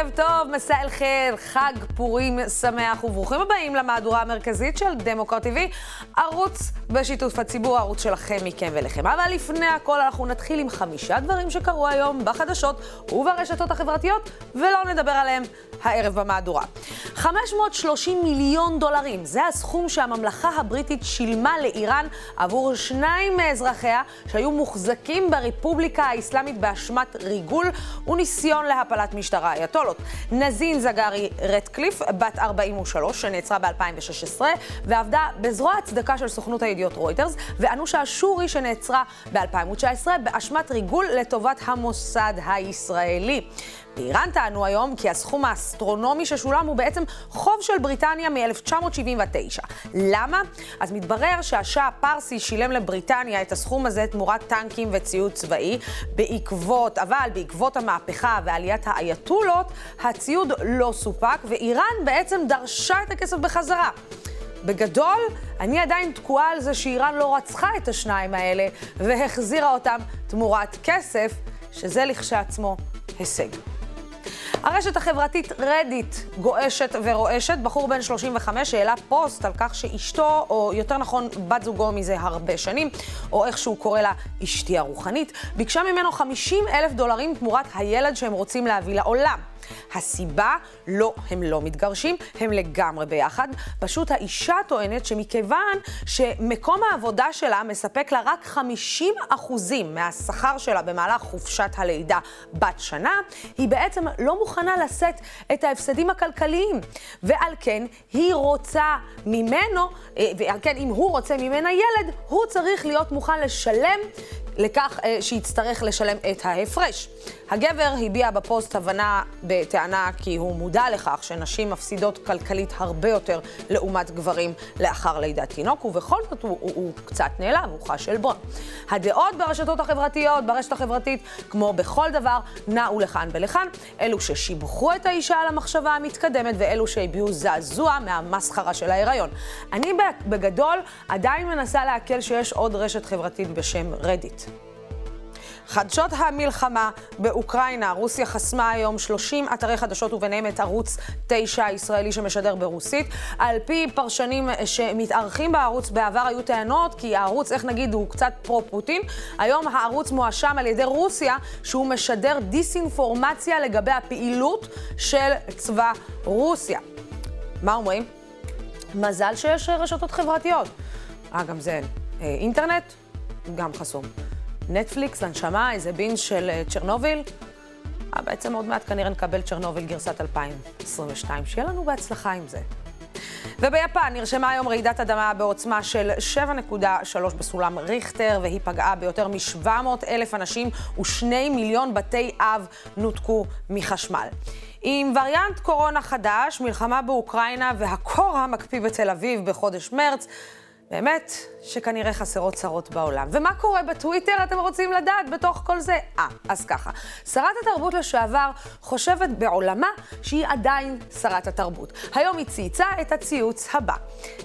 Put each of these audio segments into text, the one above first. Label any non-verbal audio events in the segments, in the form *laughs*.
ערב טוב, מסע אל חיר, חג פורים שמח וברוכים הבאים למהדורה המרכזית של דמוקרט TV, ערוץ בשיתוף הציבור, ערוץ שלכם, מכם ולכם. אבל לפני הכל אנחנו נתחיל עם חמישה דברים שקרו היום בחדשות וברשתות החברתיות, ולא נדבר עליהם הערב במהדורה. 530 מיליון דולרים, זה הסכום שהממלכה הבריטית שילמה לאיראן עבור שניים מאזרחיה שהיו מוחזקים ברפובליקה האסלאמית באשמת ריגול וניסיון להפלת משטר האייתולות. נזין זגרי רטקליף, בת 43, שנעצרה ב-2016, ועבדה בזרוע הצדקה של סוכנות הידיעות רויטרס, ואנושה שורי, שנעצרה ב-2019 באשמת ריגול לטובת המוסד הישראלי. באיראן טענו היום כי הסכום האסטרונומי ששולם הוא בעצם חוב של בריטניה מ-1979. למה? אז מתברר שהשאה הפרסי שילם לבריטניה את הסכום הזה תמורת טנקים וציוד צבאי. בעקבות, אבל בעקבות המהפכה ועליית האייתולות, הציוד לא סופק, ואיראן בעצם דרשה את הכסף בחזרה. בגדול, אני עדיין תקועה על זה שאיראן לא רצחה את השניים האלה והחזירה אותם תמורת כסף, שזה לכשעצמו הישג. הרשת החברתית רדיט גועשת ורועשת. בחור בן 35 העלה פוסט על כך שאשתו, או יותר נכון בת זוגו מזה הרבה שנים, או איך שהוא קורא לה אשתי הרוחנית, ביקשה ממנו 50 אלף דולרים תמורת הילד שהם רוצים להביא לעולם. הסיבה, לא, הם לא מתגרשים, הם לגמרי ביחד. פשוט האישה טוענת שמכיוון שמקום העבודה שלה מספק לה רק 50 אחוזים מהשכר שלה במהלך חופשת הלידה בת שנה, היא בעצם לא מוכנה לשאת את ההפסדים הכלכליים. ועל כן, היא רוצה ממנו, אה, ועל כן, אם הוא רוצה ממנה ילד, הוא צריך להיות מוכן לשלם לכך אה, שיצטרך לשלם את ההפרש. הגבר הביע בפוסט הבנה בטענה כי הוא מודע לכך שנשים מפסידות כלכלית הרבה יותר לעומת גברים לאחר לידת תינוק, ובכל זאת הוא, הוא, הוא קצת נעלב, הוא חש עלבון. הדעות ברשתות החברתיות, ברשת החברתית, כמו בכל דבר, נעו לכאן ולכאן. אלו ששיבחו את האישה על המחשבה המתקדמת, ואלו שהביעו זעזוע מהמסחרה של ההיריון. אני בגדול עדיין מנסה לעכל שיש עוד רשת חברתית בשם רדיט. חדשות המלחמה באוקראינה, רוסיה חסמה היום 30 אתרי חדשות וביניהם את ערוץ 9 הישראלי שמשדר ברוסית. על פי פרשנים שמתארחים בערוץ בעבר היו טענות כי הערוץ, איך נגיד, הוא קצת פרו-פוטין. היום הערוץ מואשם על ידי רוסיה שהוא משדר דיסאינפורמציה לגבי הפעילות של צבא רוסיה. מה אומרים? מזל שיש רשתות חברתיות. אה, גם זה אה, אינטרנט? גם חסום. נטפליקס, הנשמה, איזה בין של uh, צ'רנוביל. אה, בעצם עוד מעט כנראה נקבל צ'רנוביל גרסת 2022. שיהיה לנו בהצלחה עם זה. וביפן נרשמה היום רעידת אדמה בעוצמה של 7.3 בסולם ריכטר, והיא פגעה ביותר מ-700 אלף אנשים ושני מיליון בתי אב נותקו מחשמל. עם וריאנט קורונה חדש, מלחמה באוקראינה והקור המקפיא בתל אביב בחודש מרץ, באמת שכנראה חסרות צרות בעולם. ומה קורה בטוויטר, אתם רוצים לדעת, בתוך כל זה? אה, אז ככה. שרת התרבות לשעבר חושבת בעולמה שהיא עדיין שרת התרבות. היום היא צייצה את הציוץ הבא.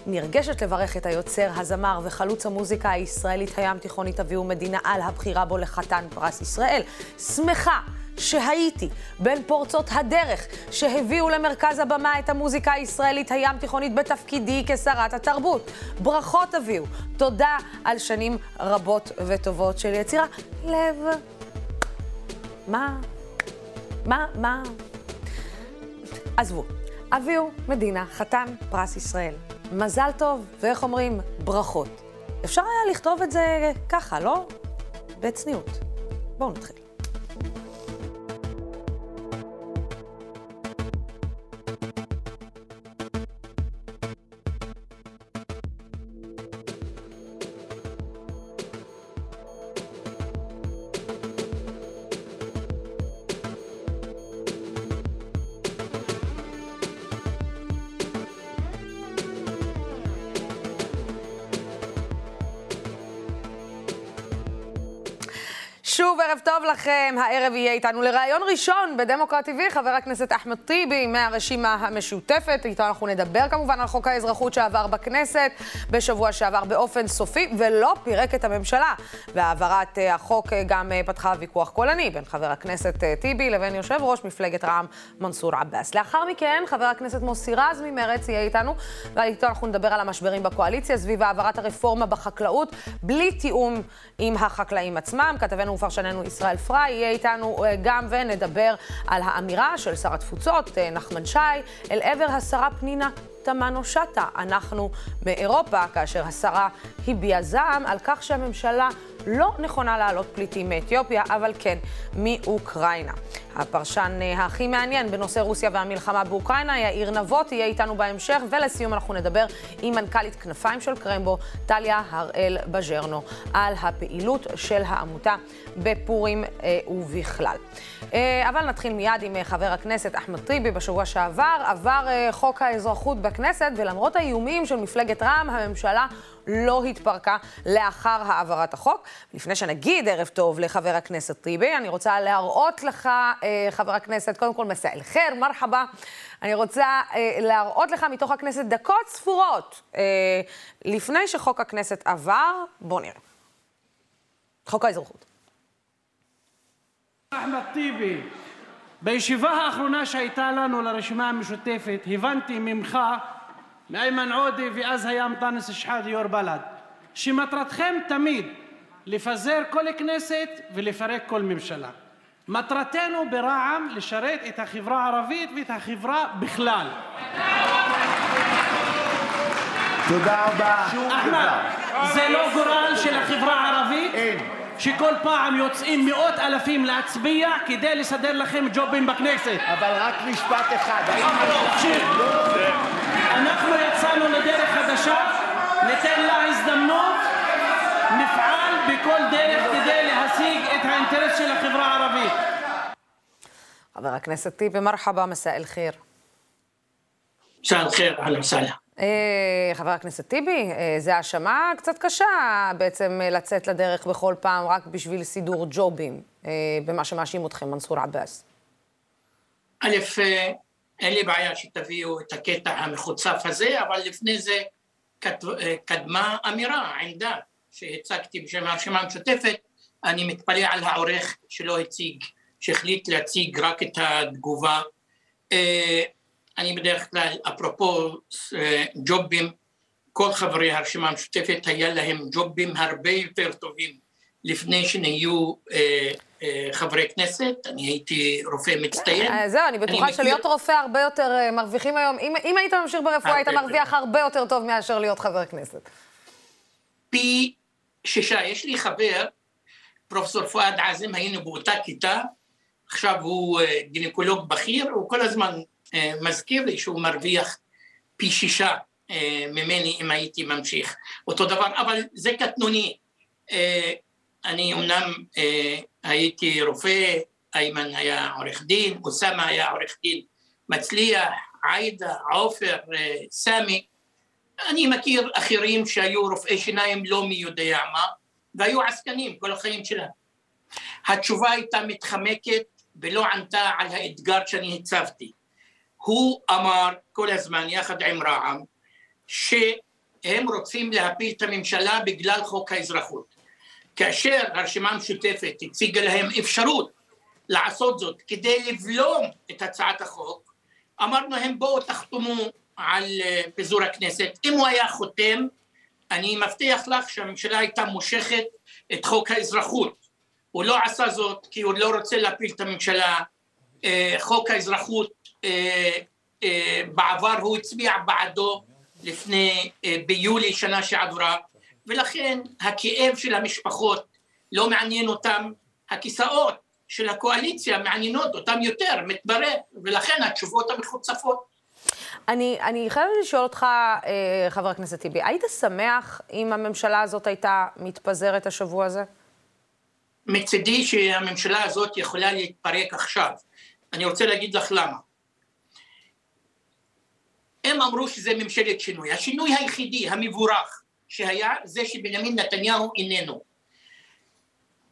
נרגשת לברך את היוצר, הזמר וחלוץ המוזיקה הישראלית הים תיכונית אביהו מדינה על הבחירה בו לחתן פרס ישראל. שמחה. שהייתי בין פורצות הדרך שהביאו למרכז הבמה את המוזיקה הישראלית הים תיכונית בתפקידי כשרת התרבות. ברכות אביהו, תודה על שנים רבות וטובות של יצירה. לב. מה? מה? מה? עזבו. אביהו מדינה, חתן פרס ישראל. מזל טוב, ואיך אומרים? ברכות. אפשר היה לכתוב את זה ככה, לא? בצניעות. בואו נתחיל. לכם. הערב יהיה איתנו לראיון ראשון בדמוקרט TV, חבר הכנסת אחמד טיבי מהרשימה המשותפת. איתו אנחנו נדבר כמובן על חוק האזרחות שעבר בכנסת בשבוע שעבר באופן סופי, ולא פירק את הממשלה. והעברת אה, החוק אה, גם אה, פתחה ויכוח קולני בין חבר הכנסת טיבי לבין יושב ראש מפלגת רע"מ מנסור עבאס. לאחר מכן, חבר הכנסת מוסי רז ממרצ יהיה איתנו, ואיתו אנחנו נדבר על המשברים בקואליציה סביב העברת הרפורמה בחקלאות, בלי תיאום עם החקלאים עצמם. כתבנו ופרשננו ישראל פריי יהיה איתנו אה, גם ונדבר על האמירה של שר התפוצות אה, נחמן שי אל עבר השרה פנינה תמנו שטה. אנחנו מאירופה, כאשר השרה הביעה זעם על כך שהממשלה לא נכונה להעלות פליטים מאתיופיה, אבל כן מאוקראינה. הפרשן אה, הכי מעניין בנושא רוסיה והמלחמה באוקראינה, יאיר נבות, יהיה איתנו בהמשך, ולסיום אנחנו נדבר עם מנכ"לית כנפיים של קרמבו, טליה הראל בז'רנו, על הפעילות של העמותה בפורים אה, ובכלל. אה, אבל נתחיל מיד עם חבר הכנסת אחמד טיבי. בשבוע שעבר עבר חוק האזרחות בכנסת, ולמרות האיומים של מפלגת רע"מ, הממשלה לא התפרקה לאחר העברת החוק. לפני שנגיד ערב טוב לחבר הכנסת טיבי, אני רוצה להראות לך, אה, חבר הכנסת, קודם כל מסע אל-חיר, מרחבה. אני רוצה אה, להראות לך מתוך הכנסת דקות ספורות אה, לפני שחוק הכנסת עבר. בוא נראה. חוק האזרחות. אחמד טיבי, בישיבה האחרונה שהייתה לנו לרשימה המשותפת, הבנתי ממך מאיימן עודה ואז היה אנטאנס שחאדה יו"ר בל"ד, שמטרתכם תמיד לפזר כל כנסת ולפרק כל ממשלה. מטרתנו ברע"מ לשרת את החברה הערבית ואת החברה בכלל. תודה רבה. אחמד, זה לא גורל של החברה הערבית? אין. שכל פעם יוצאים מאות אלפים להצביע כדי לסדר לכם ג'ובים בכנסת. אבל רק משפט אחד. אנחנו יצאנו לדרך חדשה, ניתן לה הזדמנות, נפעל בכל דרך כדי להשיג את האינטרס של החברה הערבית. חבר הכנסת טיבי, מרחבה, מסאء אל-חיר. מסאء אל-חיר, אהלן וסהלן. אה, חבר הכנסת טיבי, אה, זו האשמה קצת קשה בעצם אה, לצאת לדרך בכל פעם רק בשביל סידור ג'ובים, במה שמאשים אתכם, מנסור עבאס. א', אין לי בעיה שתביאו את הקטע המחוצף הזה, אבל לפני זה קדמה אמירה, עמדה שהצגתי בשם הרשימה המשותפת, אני מתפלא על העורך שלא הציג, שהחליט להציג רק את התגובה. אני בדרך כלל, אפרופו ג'ובים, כל חברי הרשימה המשותפת היה להם ג'ובים הרבה יותר טובים לפני שנהיו אה, אה, חברי כנסת, אני הייתי רופא מצטיין. אה, זהו, אני בטוחה שלהיות רופא הרבה יותר אה, מרוויחים היום. אם, היית ממשיך ברפואה, היית מרוויח הרבה יותר טוב מאשר להיות חבר כנסת. פי שישה. יש לי חבר, פרופסור פואד עזם, היינו באותה כיתה, עכשיו הוא גינקולוג בכיר, הוא כל הזמן מזכיר לי שהוא מרוויח פי שישה ממני אם הייתי ממשיך. אותו דבר, אבל זה קטנוני. אני אומנם אה, הייתי רופא, איימן היה עורך דין, אוסאמה היה עורך דין מצליח, עאידה, עופר, אה, סמי. אני מכיר אחרים שהיו רופאי שיניים לא מי יודע מה, והיו עסקנים כל החיים שלהם. התשובה הייתה מתחמקת ולא ענתה על האתגר שאני הצבתי. הוא אמר כל הזמן, יחד עם רע"מ, שהם רוצים להפיל את הממשלה בגלל חוק האזרחות. כאשר הרשימה המשותפת הציגה להם אפשרות לעשות זאת כדי לבלום את הצעת החוק, אמרנו להם בואו תחתמו על אה, פיזור הכנסת. אם הוא היה חותם, אני מבטיח לך שהממשלה הייתה מושכת את חוק האזרחות. הוא לא עשה זאת כי הוא לא רוצה להפיל את הממשלה. אה, חוק האזרחות אה, בעבר הוא הצביע בעדו לפני, ביולי שנה שעברה, ולכן הכאב של המשפחות לא מעניין אותם, הכיסאות של הקואליציה מעניינות אותם יותר, מתברר, ולכן התשובות המחוצפות. אני, אני חייבת לשאול אותך, אה, חבר הכנסת טיבי, היית שמח אם הממשלה הזאת הייתה מתפזרת השבוע הזה? מצידי שהממשלה הזאת יכולה להתפרק עכשיו. אני רוצה להגיד לך למה. הם אמרו שזה ממשלת שינוי. השינוי היחידי, המבורך, שהיה זה שבנימין נתניהו איננו.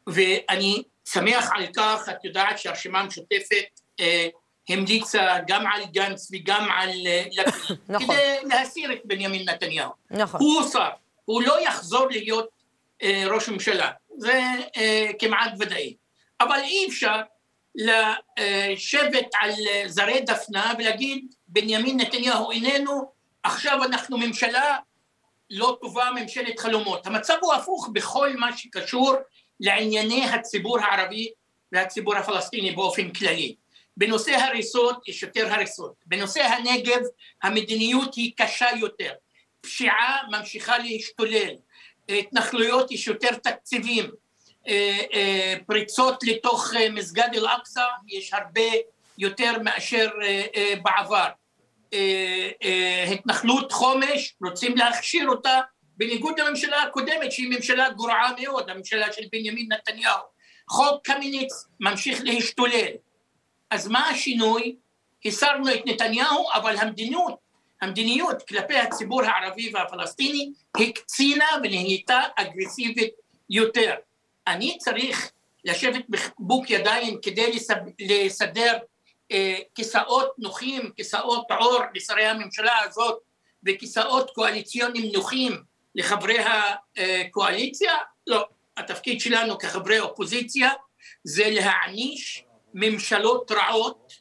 ואני שמח על כך, את יודעת שהרשימה המשותפת אה, המליצה גם על גנץ וגם על אה, לפיד, נכון. כדי להסיר את בנימין נתניהו. נכון. הוא שר, הוא לא יחזור להיות אה, ראש ממשלה, זה אה, כמעט ודאי. אבל אי אפשר לשבת על אה, זרי דפנה ולהגיד בנימין נתניהו איננו, עכשיו אנחנו ממשלה לא טובה, ממשלת חלומות. המצב הוא הפוך בכל מה שקשור לענייני הציבור הערבי והציבור הפלסטיני באופן כללי. בנושא הריסות יש יותר הריסות, בנושא הנגב המדיניות היא קשה יותר, פשיעה ממשיכה להשתולל, התנחלויות יש יותר תקציבים, אה, אה, פריצות לתוך אה, מסגד אל-אקצא יש הרבה יותר מאשר בעבר. התנחלות חומש, רוצים להכשיר אותה בניגוד לממשלה הקודמת שהיא ממשלה גרועה מאוד, הממשלה של בנימין נתניהו. חוק קמיניץ ממשיך להשתולל. אז מה השינוי? הסרנו את נתניהו, אבל המדיניות, המדיניות כלפי הציבור הערבי והפלסטיני הקצינה ונהייתה אגרסיבית יותר. אני צריך לשבת בחיבוק ידיים כדי לסדר אה, כיסאות נוחים, כיסאות עור לשרי הממשלה הזאת וכיסאות קואליציוניים נוחים לחברי הקואליציה? לא. התפקיד שלנו כחברי אופוזיציה זה להעניש ממשלות רעות.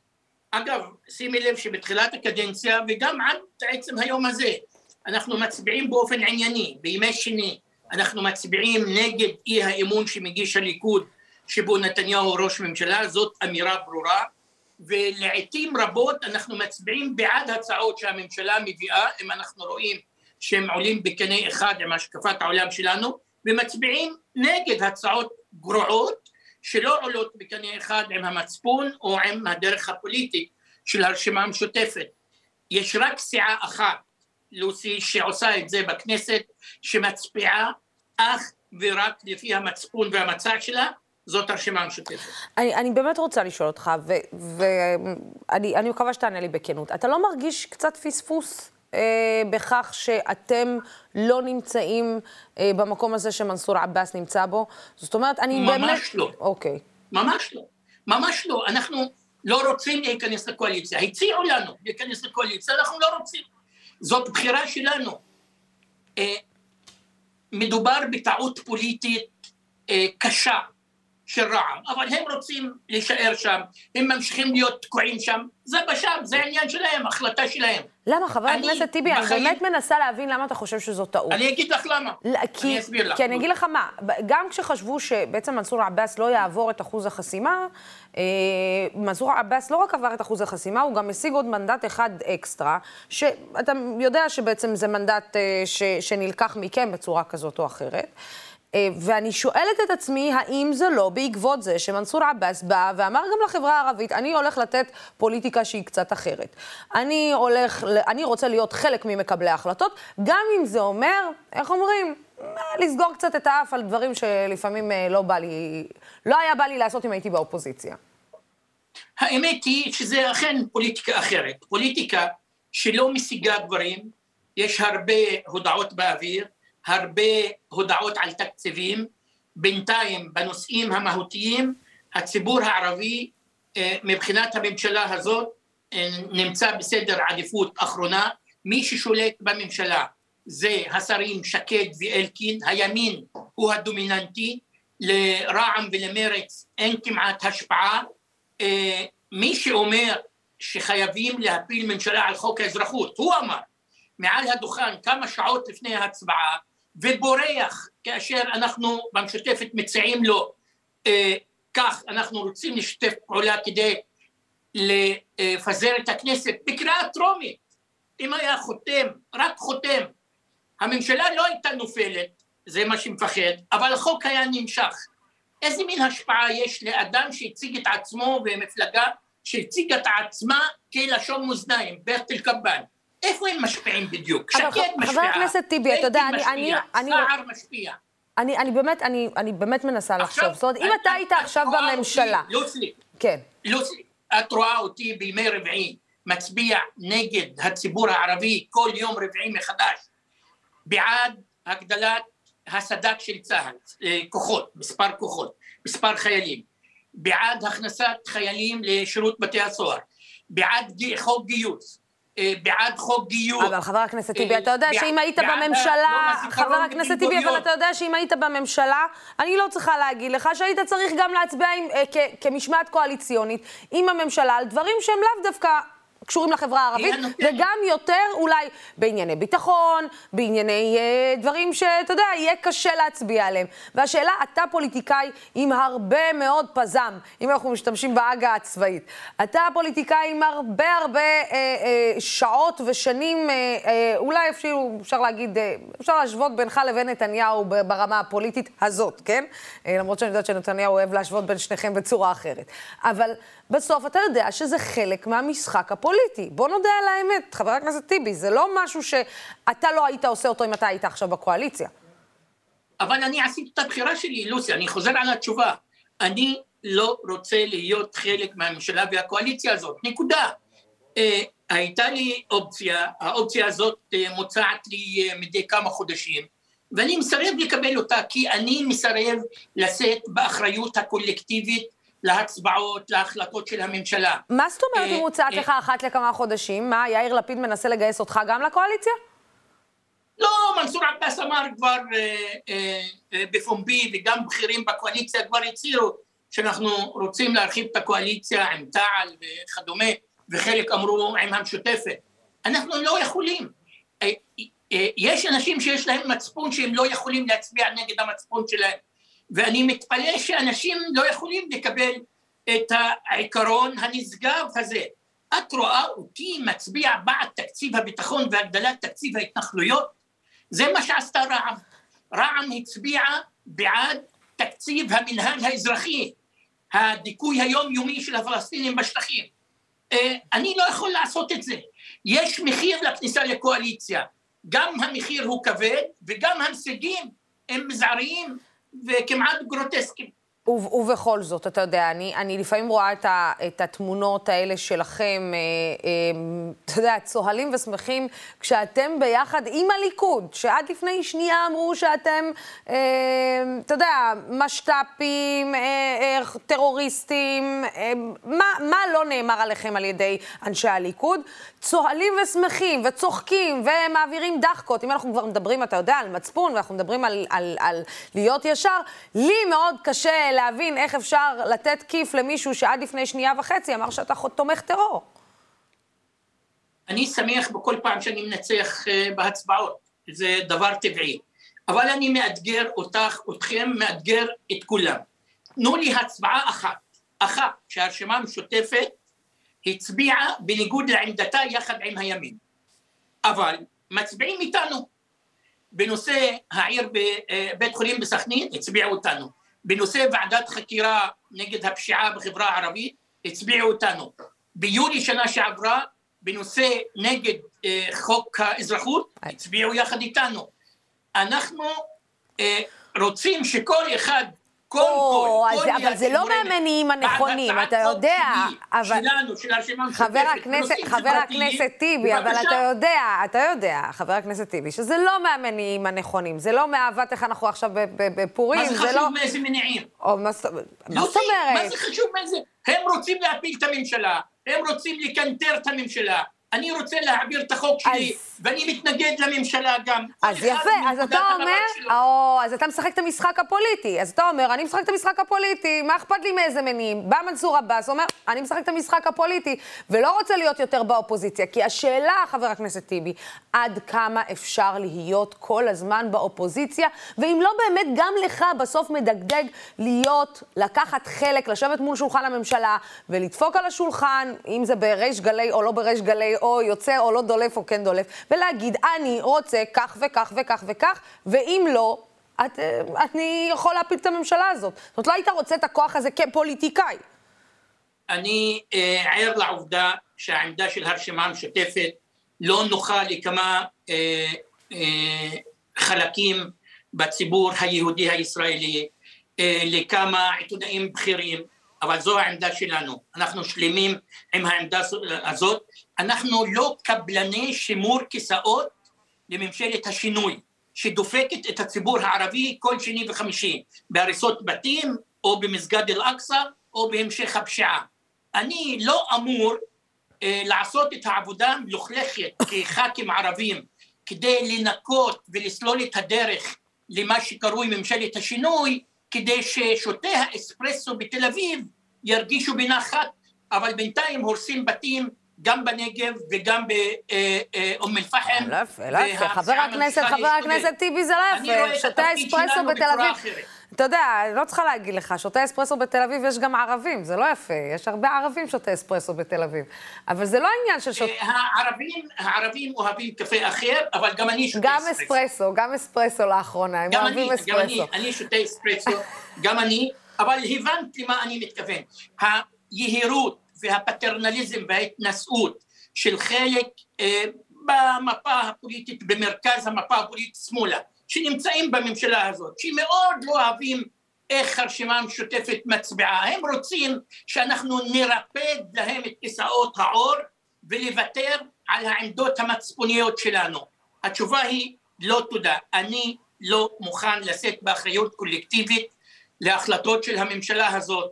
אגב, שימי לב שבתחילת הקדנציה וגם עד עצם היום הזה אנחנו מצביעים באופן ענייני, בימי שני אנחנו מצביעים נגד אי האמון שמגיש הליכוד שבו נתניהו ראש ממשלה, זאת אמירה ברורה ולעיתים רבות אנחנו מצביעים בעד הצעות שהממשלה מביאה אם אנחנו רואים שהם עולים בקנה אחד עם השקפת העולם שלנו ומצביעים נגד הצעות גרועות שלא עולות בקנה אחד עם המצפון או עם הדרך הפוליטית של הרשימה המשותפת. יש רק סיעה אחת, לוסי, שעושה את זה בכנסת, שמצביעה אך ורק לפי המצפון והמצע שלה, זאת הרשימה המשותפת. אני, אני באמת רוצה לשאול אותך, ואני מקווה שתענה לי בכנות. אתה לא מרגיש קצת פספוס אה, בכך שאתם לא נמצאים אה, במקום הזה שמנסור עבאס נמצא בו? זאת אומרת, אני ממש באמת... ממש לא. אוקיי. ממש לא. ממש לא. אנחנו לא רוצים להיכנס לקואליציה. הציעו לנו להיכנס לקואליציה, אנחנו לא רוצים. זאת בחירה שלנו. אה, מדובר בטעות פוליטית אה, קשה של רע"מ, אבל הם רוצים להישאר שם, הם ממשיכים להיות תקועים שם, זה בשם, זה עניין שלהם, החלטה שלהם. למה, חבר אני הכנסת טיבי, אני בחיים- באמת מנסה להבין למה אתה חושב שזו טעות. אני אגיד לך למה. לא, כי, אני אסביר לך. כי אני אגיד לך מה, גם כשחשבו שבעצם מנסור עבאס לא יעבור את אחוז החסימה, אה, מנסור עבאס לא רק עבר את אחוז החסימה, הוא גם השיג עוד מנדט אחד אקסטרה, שאתה יודע שבעצם זה מנדט אה, ש, שנלקח מכם בצורה כזאת או אחרת. אה, ואני שואלת את עצמי, האם זה לא בעקבות זה שמנסור עבאס בא ואמר גם לחברה הערבית, אני הולך לתת פוליטיקה שהיא קצת אחרת. אני הולך, אני רוצה להיות חלק ממקבלי ההחלטות, גם אם זה אומר, איך אומרים, לסגור קצת את האף על דברים שלפעמים אה, לא בא לי, לא היה בא לי לעשות אם הייתי באופוזיציה. האמת היא שזה אכן פוליטיקה אחרת. פוליטיקה שלא משיגה דברים, יש הרבה הודעות באוויר, הרבה הודעות על תקציבים. בינתיים, בנושאים המהותיים, הציבור הערבי אה, מבחינת הממשלה הזאת אה, נמצא בסדר עדיפות אחרונה. מי ששולט בממשלה זה השרים שקד ואלקין, הימין הוא הדומיננטי, לרע"מ ולמרץ אין כמעט השפעה. אה, מי שאומר שחייבים להפיל ממשלה על חוק האזרחות, הוא אמר מעל הדוכן כמה שעות לפני ההצבעה ובורח כאשר אנחנו במשותפת מציעים לו אה, כך אנחנו רוצים לשתף פעולה כדי לפזר את הכנסת בקריאה טרומית אם היה חותם, רק חותם הממשלה לא הייתה נופלת, זה מה שמפחד, אבל החוק היה נמשך. איזה מין השפעה יש לאדם שהציג את עצמו ומפלגה שהציגה את עצמה כלשון מאזניים, בית אל-קבאן. איפה הם משפיעים בדיוק? שקד ח- חבר משפיעה, הכנסת טיבי, אתה יודע, אני- משפיע, אני- סער משפיע. אני, אני באמת, אני, אני באמת מנסה לחשוב. עכשיו, זאת אומרת, אם את- אתה את- היית עכשיו בממשלה, לוסי, כן, לוסי, את רואה אותי בימי רביעי מצביע נגד הציבור הערבי כל יום רביעי מחדש, בעד הגדלת הסד"כ של צה"ל, אה, כוחות, מספר כוחות, מספר חיילים, בעד הכנסת חיילים לשירות בתי הסוהר, בעד חוק גיוס, בעד חוק גיור. אבל חבר הכנסת טיבי, אתה יודע שאם היית בממשלה, לא, חבר הכנסת טיבי, אבל אתה יודע שאם היית בממשלה, אני לא צריכה להגיד לך שהיית צריך גם להצביע כמשמעת קואליציונית עם הממשלה על דברים שהם לאו דווקא קשורים לחברה הערבית, וגם יותר אולי בענייני ביטחון, בענייני אה, דברים שאתה יודע, יהיה קשה להצביע עליהם. והשאלה, אתה פוליטיקאי עם הרבה מאוד פזם, אם אנחנו משתמשים באגה הצבאית. אתה פוליטיקאי עם הרבה הרבה אה, אה, שעות ושנים, אה, אה, אולי אפילו אפשר להגיד, אה, אפשר להשוות בינך לבין נתניהו ברמה הפוליטית הזאת, כן? אה, למרות שאני יודעת שנתניהו אוהב להשוות בין שניכם בצורה אחרת. אבל בסוף אתה יודע שזה חלק מהמשחק הפוליטי. בוא נודה על האמת, חבר הכנסת טיבי, זה לא משהו שאתה לא היית עושה אותו אם אתה היית עכשיו בקואליציה. אבל אני עשיתי את הבחירה שלי, לוסי, אני חוזר על התשובה. אני לא רוצה להיות חלק מהממשלה והקואליציה הזאת, נקודה. אה, הייתה לי אופציה, האופציה הזאת אה, מוצעת לי אה, מדי כמה חודשים, ואני מסרב לקבל אותה כי אני מסרב לשאת באחריות הקולקטיבית להצבעות, להחלטות של הממשלה. מה זאת אומרת אם הוצעת אה, לך אחת לכמה חודשים? מה, יאיר לפיד מנסה לגייס אותך גם לקואליציה? לא, מנסור עבאס אמר כבר אה, אה, בפומבי, וגם בכירים בקואליציה כבר הצהירו שאנחנו רוצים להרחיב את הקואליציה עם תע"ל וכדומה, וחלק אמרו עם המשותפת. אנחנו לא יכולים. יש אנשים שיש להם מצפון שהם לא יכולים להצביע נגד המצפון שלהם. ואני מתפלא שאנשים לא יכולים לקבל את העיקרון הנשגב הזה. את רואה אותי מצביע בעד תקציב הביטחון והגדלת תקציב ההתנחלויות? זה מה שעשתה רע"מ. רע"מ הצביעה בעד תקציב המנהל האזרחי, הדיכוי היומיומי של הפלסטינים בשטחים. אה, אני לא יכול לעשות את זה. יש מחיר לכניסה לקואליציה. גם המחיר הוא כבד וגם ההישגים הם מזעריים וכמעט גרוטסקיים. ובכל זאת, אתה יודע, אני, אני לפעמים רואה את, ה, את התמונות האלה שלכם, אה, אה, אתה יודע, צוהלים ושמחים כשאתם ביחד עם הליכוד, שעד לפני שנייה אמרו שאתם, אה, אתה יודע, משת"פים, אה, אה, טרוריסטים, אה, מה, מה לא נאמר עליכם על ידי אנשי הליכוד? צוהלים ושמחים וצוחקים ומעבירים דחקות. אם אנחנו כבר מדברים, אתה יודע, על מצפון, ואנחנו מדברים על, על, על להיות ישר, לי מאוד קשה להבין איך אפשר לתת כיף למישהו שעד לפני שנייה וחצי אמר שאתה תומך טרור. אני שמח בכל פעם שאני מנצח אה, בהצבעות, זה דבר טבעי. אבל אני מאתגר אותך, אתכם, מאתגר את כולם. תנו לי הצבעה אחת, אחת, שהרשימה המשותפת הצביעה בניגוד לעמדתה יחד עם הימין. אבל מצביעים איתנו. בנושא העיר בבית אה, חולים בסכנין, הצביעו אותנו. בנושא ועדת חקירה נגד הפשיעה בחברה הערבית, הצביעו אותנו. ביולי שנה שעברה, בנושא נגד אה, חוק האזרחות, הצביעו יחד איתנו. אנחנו אה, רוצים שכל אחד כל כל, כל אבל זה לא מהמניעים הנכונים, אתה יודע, אבל... שלנו, של הרשימה המשותפת, חבר הכנסת, חבר הכנסת טיבי, אבל אתה יודע, אתה יודע, חבר הכנסת טיבי, שזה לא מהמניעים הנכונים, זה לא מאהבת איך אנחנו עכשיו בפורים, זה לא... מה זה חשוב מאיזה מניעים? מה זאת אומרת? מה זה חשוב מאיזה? הם רוצים להפיל את הממשלה, הם רוצים לקנטר את הממשלה, אני רוצה להעביר את החוק שלי, אז... ואני מתנגד לממשלה גם. אז יפה, אז אתה אומר, או, אז אתה משחק את המשחק הפוליטי. אז אתה אומר, אני משחק את המשחק הפוליטי, מה אכפת לי מאיזה מניעים? בא מנסור עבאס, אומר, אני משחק את המשחק הפוליטי, ולא רוצה להיות יותר באופוזיציה. כי השאלה, חבר הכנסת טיבי, עד כמה אפשר להיות כל הזמן באופוזיציה, ואם לא באמת גם לך בסוף מדגדג להיות, לקחת חלק, לשבת מול שולחן הממשלה, ולדפוק על השולחן, אם זה בריש גלי או לא בריש גלי, או יוצא או לא דולף או כן דולף, ולהגיד, אני רוצה כך וכך וכך וכך, ואם לא, את, אה, אני יכול להפיל את הממשלה הזאת. זאת אומרת, לא היית רוצה את הכוח הזה כפוליטיקאי. אני אה, ער לעובדה שהעמדה של הרשימה המשותפת לא נוחה לכמה אה, אה, חלקים בציבור היהודי הישראלי, אה, לכמה עיתונאים בכירים, אבל זו העמדה שלנו. אנחנו שלמים עם העמדה הזאת. אנחנו לא קבלני שימור כיסאות לממשלת השינוי, שדופקת את הציבור הערבי כל שני וחמישי, בהריסות בתים, או במסגד אל-אקצא או בהמשך הפשיעה. אני לא אמור אה, לעשות את העבודה המלוכלכת כח"כים ערבים כדי לנקות ולסלול את הדרך למה שקרוי ממשלת השינוי, כדי ששותי האספרסו בתל אביב ירגישו בנחת, אבל בינתיים הורסים בתים גם בנגב וגם באום אל-פחם. יפה, לא יפה. חבר הכנסת, חבר הכנסת טיבי זה לא יפה. שותה אספרסו בתל אביב. אתה יודע, אני לא צריכה להגיד לך, שותה אספרסו בתל אביב יש גם ערבים, זה לא יפה. יש הרבה ערבים שותה אספרסו בתל אביב. אבל זה לא עניין של שותה... הערבים, הערבים אוהבים קפה אחר, אבל גם אני שותה אספרסו. גם אספרסו, גם אספרסו לאחרונה, הם אוהבים אספרסו. גם אני, אני שותה אספרסו, גם אני, אבל הבנת למה אני מתכוון. היהירות והפטרנליזם וההתנשאות של חלק אה, במפה הפוליטית, במרכז המפה הפוליטית שמאלה, שנמצאים בממשלה הזאת, שמאוד לא אוהבים איך הרשימה המשותפת מצביעה. הם רוצים שאנחנו נרפד להם את כיסאות העור ולוותר על העמדות המצפוניות שלנו. התשובה היא לא תודה. אני לא מוכן לשאת באחריות קולקטיבית להחלטות של הממשלה הזאת,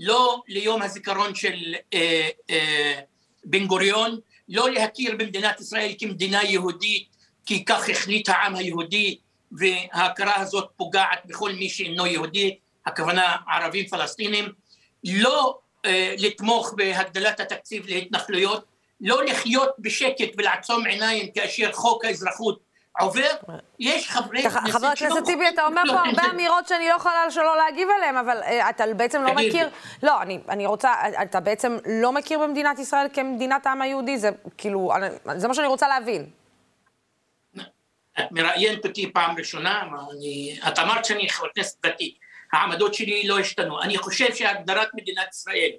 לא ליום הזיכרון של אה, אה, בן גוריון, לא להכיר במדינת ישראל כמדינה יהודית, כי כך החליט העם היהודי, וההכרה הזאת פוגעת בכל מי שאינו יהודי, הכוונה ערבים פלסטינים, לא אה, לתמוך בהגדלת התקציב להתנחלויות, לא לחיות בשקט ולעצום עיניים כאשר חוק האזרחות עובר, יש חברי כנסת... חבר הכנסת טיבי, אתה אומר פה הרבה אמירות שאני לא יכולה שלא להגיב עליהן, אבל אה, אתה בעצם לא מכיר... לא, אני רוצה... אתה בעצם לא מכיר במדינת ישראל כמדינת העם היהודי? זה כאילו... זה מה שאני רוצה להבין. את מראיינת אותי פעם ראשונה, את אמרת שאני חבר כנסת ותיק. העמדות שלי לא השתנו. אני חושב שהגדרת מדינת ישראל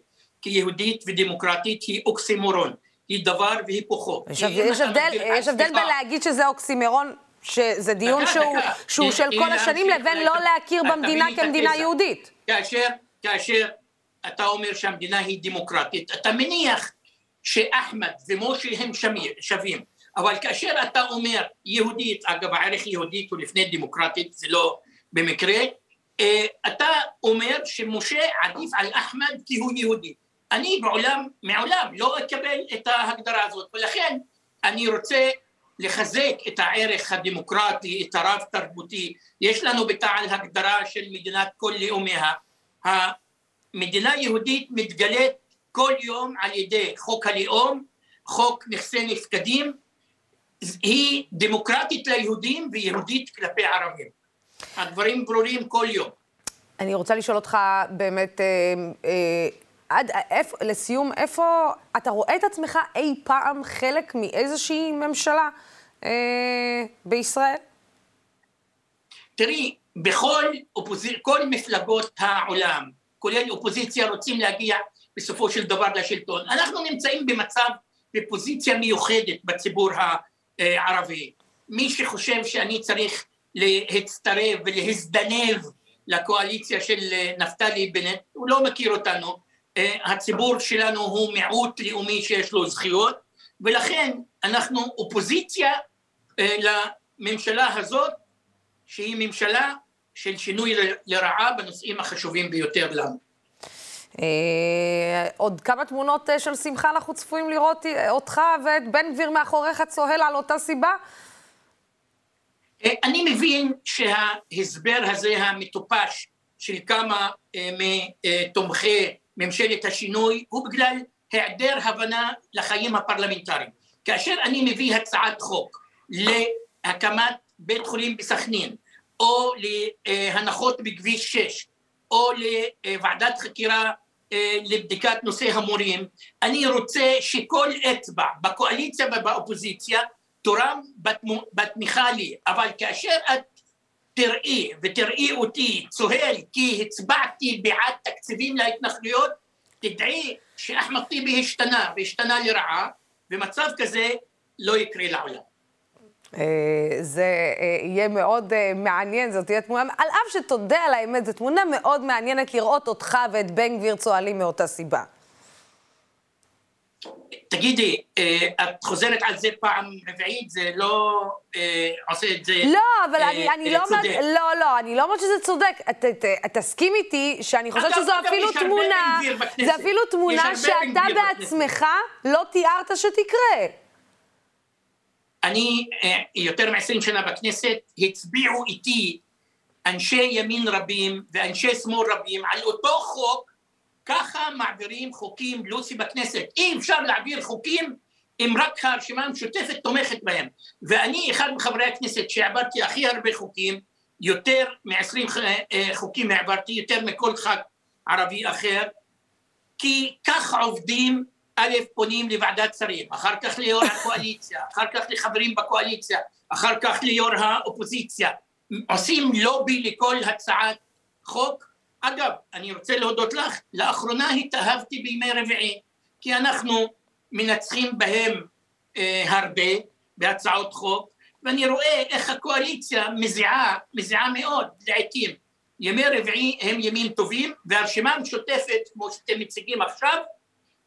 כיהודית ודמוקרטית היא אוקסימורון. היא דבר והיפוכו. יש, יש הבדל, יש הבדל בין להגיד שזה אוקסימרון, שזה דיון דקה, שהוא, דקה. שהוא של כל השנים, לבין לא להכיר במדינה כמדינה יהודית. כאשר, כאשר אתה אומר שהמדינה היא דמוקרטית, אתה מניח שאחמד ומשה הם שווים, אבל כאשר אתה אומר יהודית, אגב הערך יהודית הוא לפני דמוקרטית, זה לא במקרה, אה, אתה אומר שמשה עדיף על אחמד כי הוא יהודי. אני בעולם, מעולם לא אקבל את ההגדרה הזאת, ולכן אני רוצה לחזק את הערך הדמוקרטי, את הרב תרבותי. יש לנו בתע"ל הגדרה של מדינת כל לאומיה. המדינה היהודית מתגלית כל יום על ידי חוק הלאום, חוק נכסי נפקדים, היא דמוקרטית ליהודים ויהודית כלפי ערבים. הדברים ברורים כל יום. אני רוצה לשאול אותך באמת, אה, אה, עד, איפה, לסיום, איפה אתה רואה את עצמך אי פעם חלק מאיזושהי ממשלה אה, בישראל? תראי, בכל אופוז... כל מפלגות העולם, כולל אופוזיציה, רוצים להגיע בסופו של דבר לשלטון. אנחנו נמצאים במצב, בפוזיציה מיוחדת בציבור הערבי. מי שחושב שאני צריך להצטרף ולהזדנב לקואליציה של נפתלי בנט, הוא לא מכיר אותנו. אה, הציבור שלנו הוא מיעוט לאומי שיש לו זכויות, ולכן אנחנו אופוזיציה אה, לממשלה הזאת, שהיא ממשלה של שינוי לרעה בנושאים החשובים ביותר לנו. אה, עוד כמה תמונות של שמחה אנחנו צפויים לראות אותך ואת בן גביר מאחוריך צוהל על אותה סיבה? אני מבין שההסבר הזה המטופש של כמה מתומכי ממשלת השינוי הוא בגלל היעדר הבנה לחיים הפרלמנטריים. כאשר אני מביא הצעת חוק להקמת בית חולים בסכנין, או להנחות בכביש 6, או לוועדת חקירה אה, לבדיקת נושא המורים, אני רוצה שכל אצבע בקואליציה ובאופוזיציה תורם בתמיכה לי, אבל כאשר את תראי ותראי אותי צוהל כי הצבעתי בעד תקציבים להתנחלויות, תדעי שאחמד טיבי השתנה והשתנה לרעה, ומצב כזה לא יקרה לעולם. אה, זה אה, יהיה מאוד אה, מעניין, זאת תהיה תמונה, על אף שתודה על האמת, זו תמונה מאוד מעניינת לראות אותך ואת בן גביר צוהלים מאותה סיבה. תגידי, אה, את חוזרת על זה פעם רביעית, זה לא אה, עושה את זה לא, אבל אה, אני, אני לא אומרת. לא, לא, אני לא אומרת שזה צודק. ת, ת, תסכים איתי שאני חושבת שזו אפילו תמונה. זה אפילו תמונה שאתה גביר בכנסת. בעצמך לא תיארת שתקרה. אני יותר מ-20 שנה בכנסת, הצביעו איתי אנשי ימין רבים ואנשי שמאל רבים על אותו חוק, ככה מעבירים חוקים לוסי בכנסת. אי אפשר להעביר חוקים אם רק הרשימה המשותפת תומכת בהם. ואני אחד מחברי הכנסת שהעברתי הכי הרבה חוקים, יותר מ-20 חוקים העברתי, יותר מכל ח"כ ערבי אחר, כי כך עובדים, א', פונים לוועדת שרים, אחר כך ליו"ר הקואליציה, אחר כך לחברים בקואליציה, אחר כך ליו"ר האופוזיציה, עושים לובי לכל הצעת חוק. אגב, אני רוצה להודות לך, לאחרונה התאהבתי בימי רביעי, כי אנחנו מנצחים בהם אה, הרבה בהצעות חוק, ואני רואה איך הקואליציה מזיעה, מזיעה מאוד לעתים. ימי רביעי הם ימים טובים, והרשימה המשותפת, כמו שאתם מציגים עכשיו,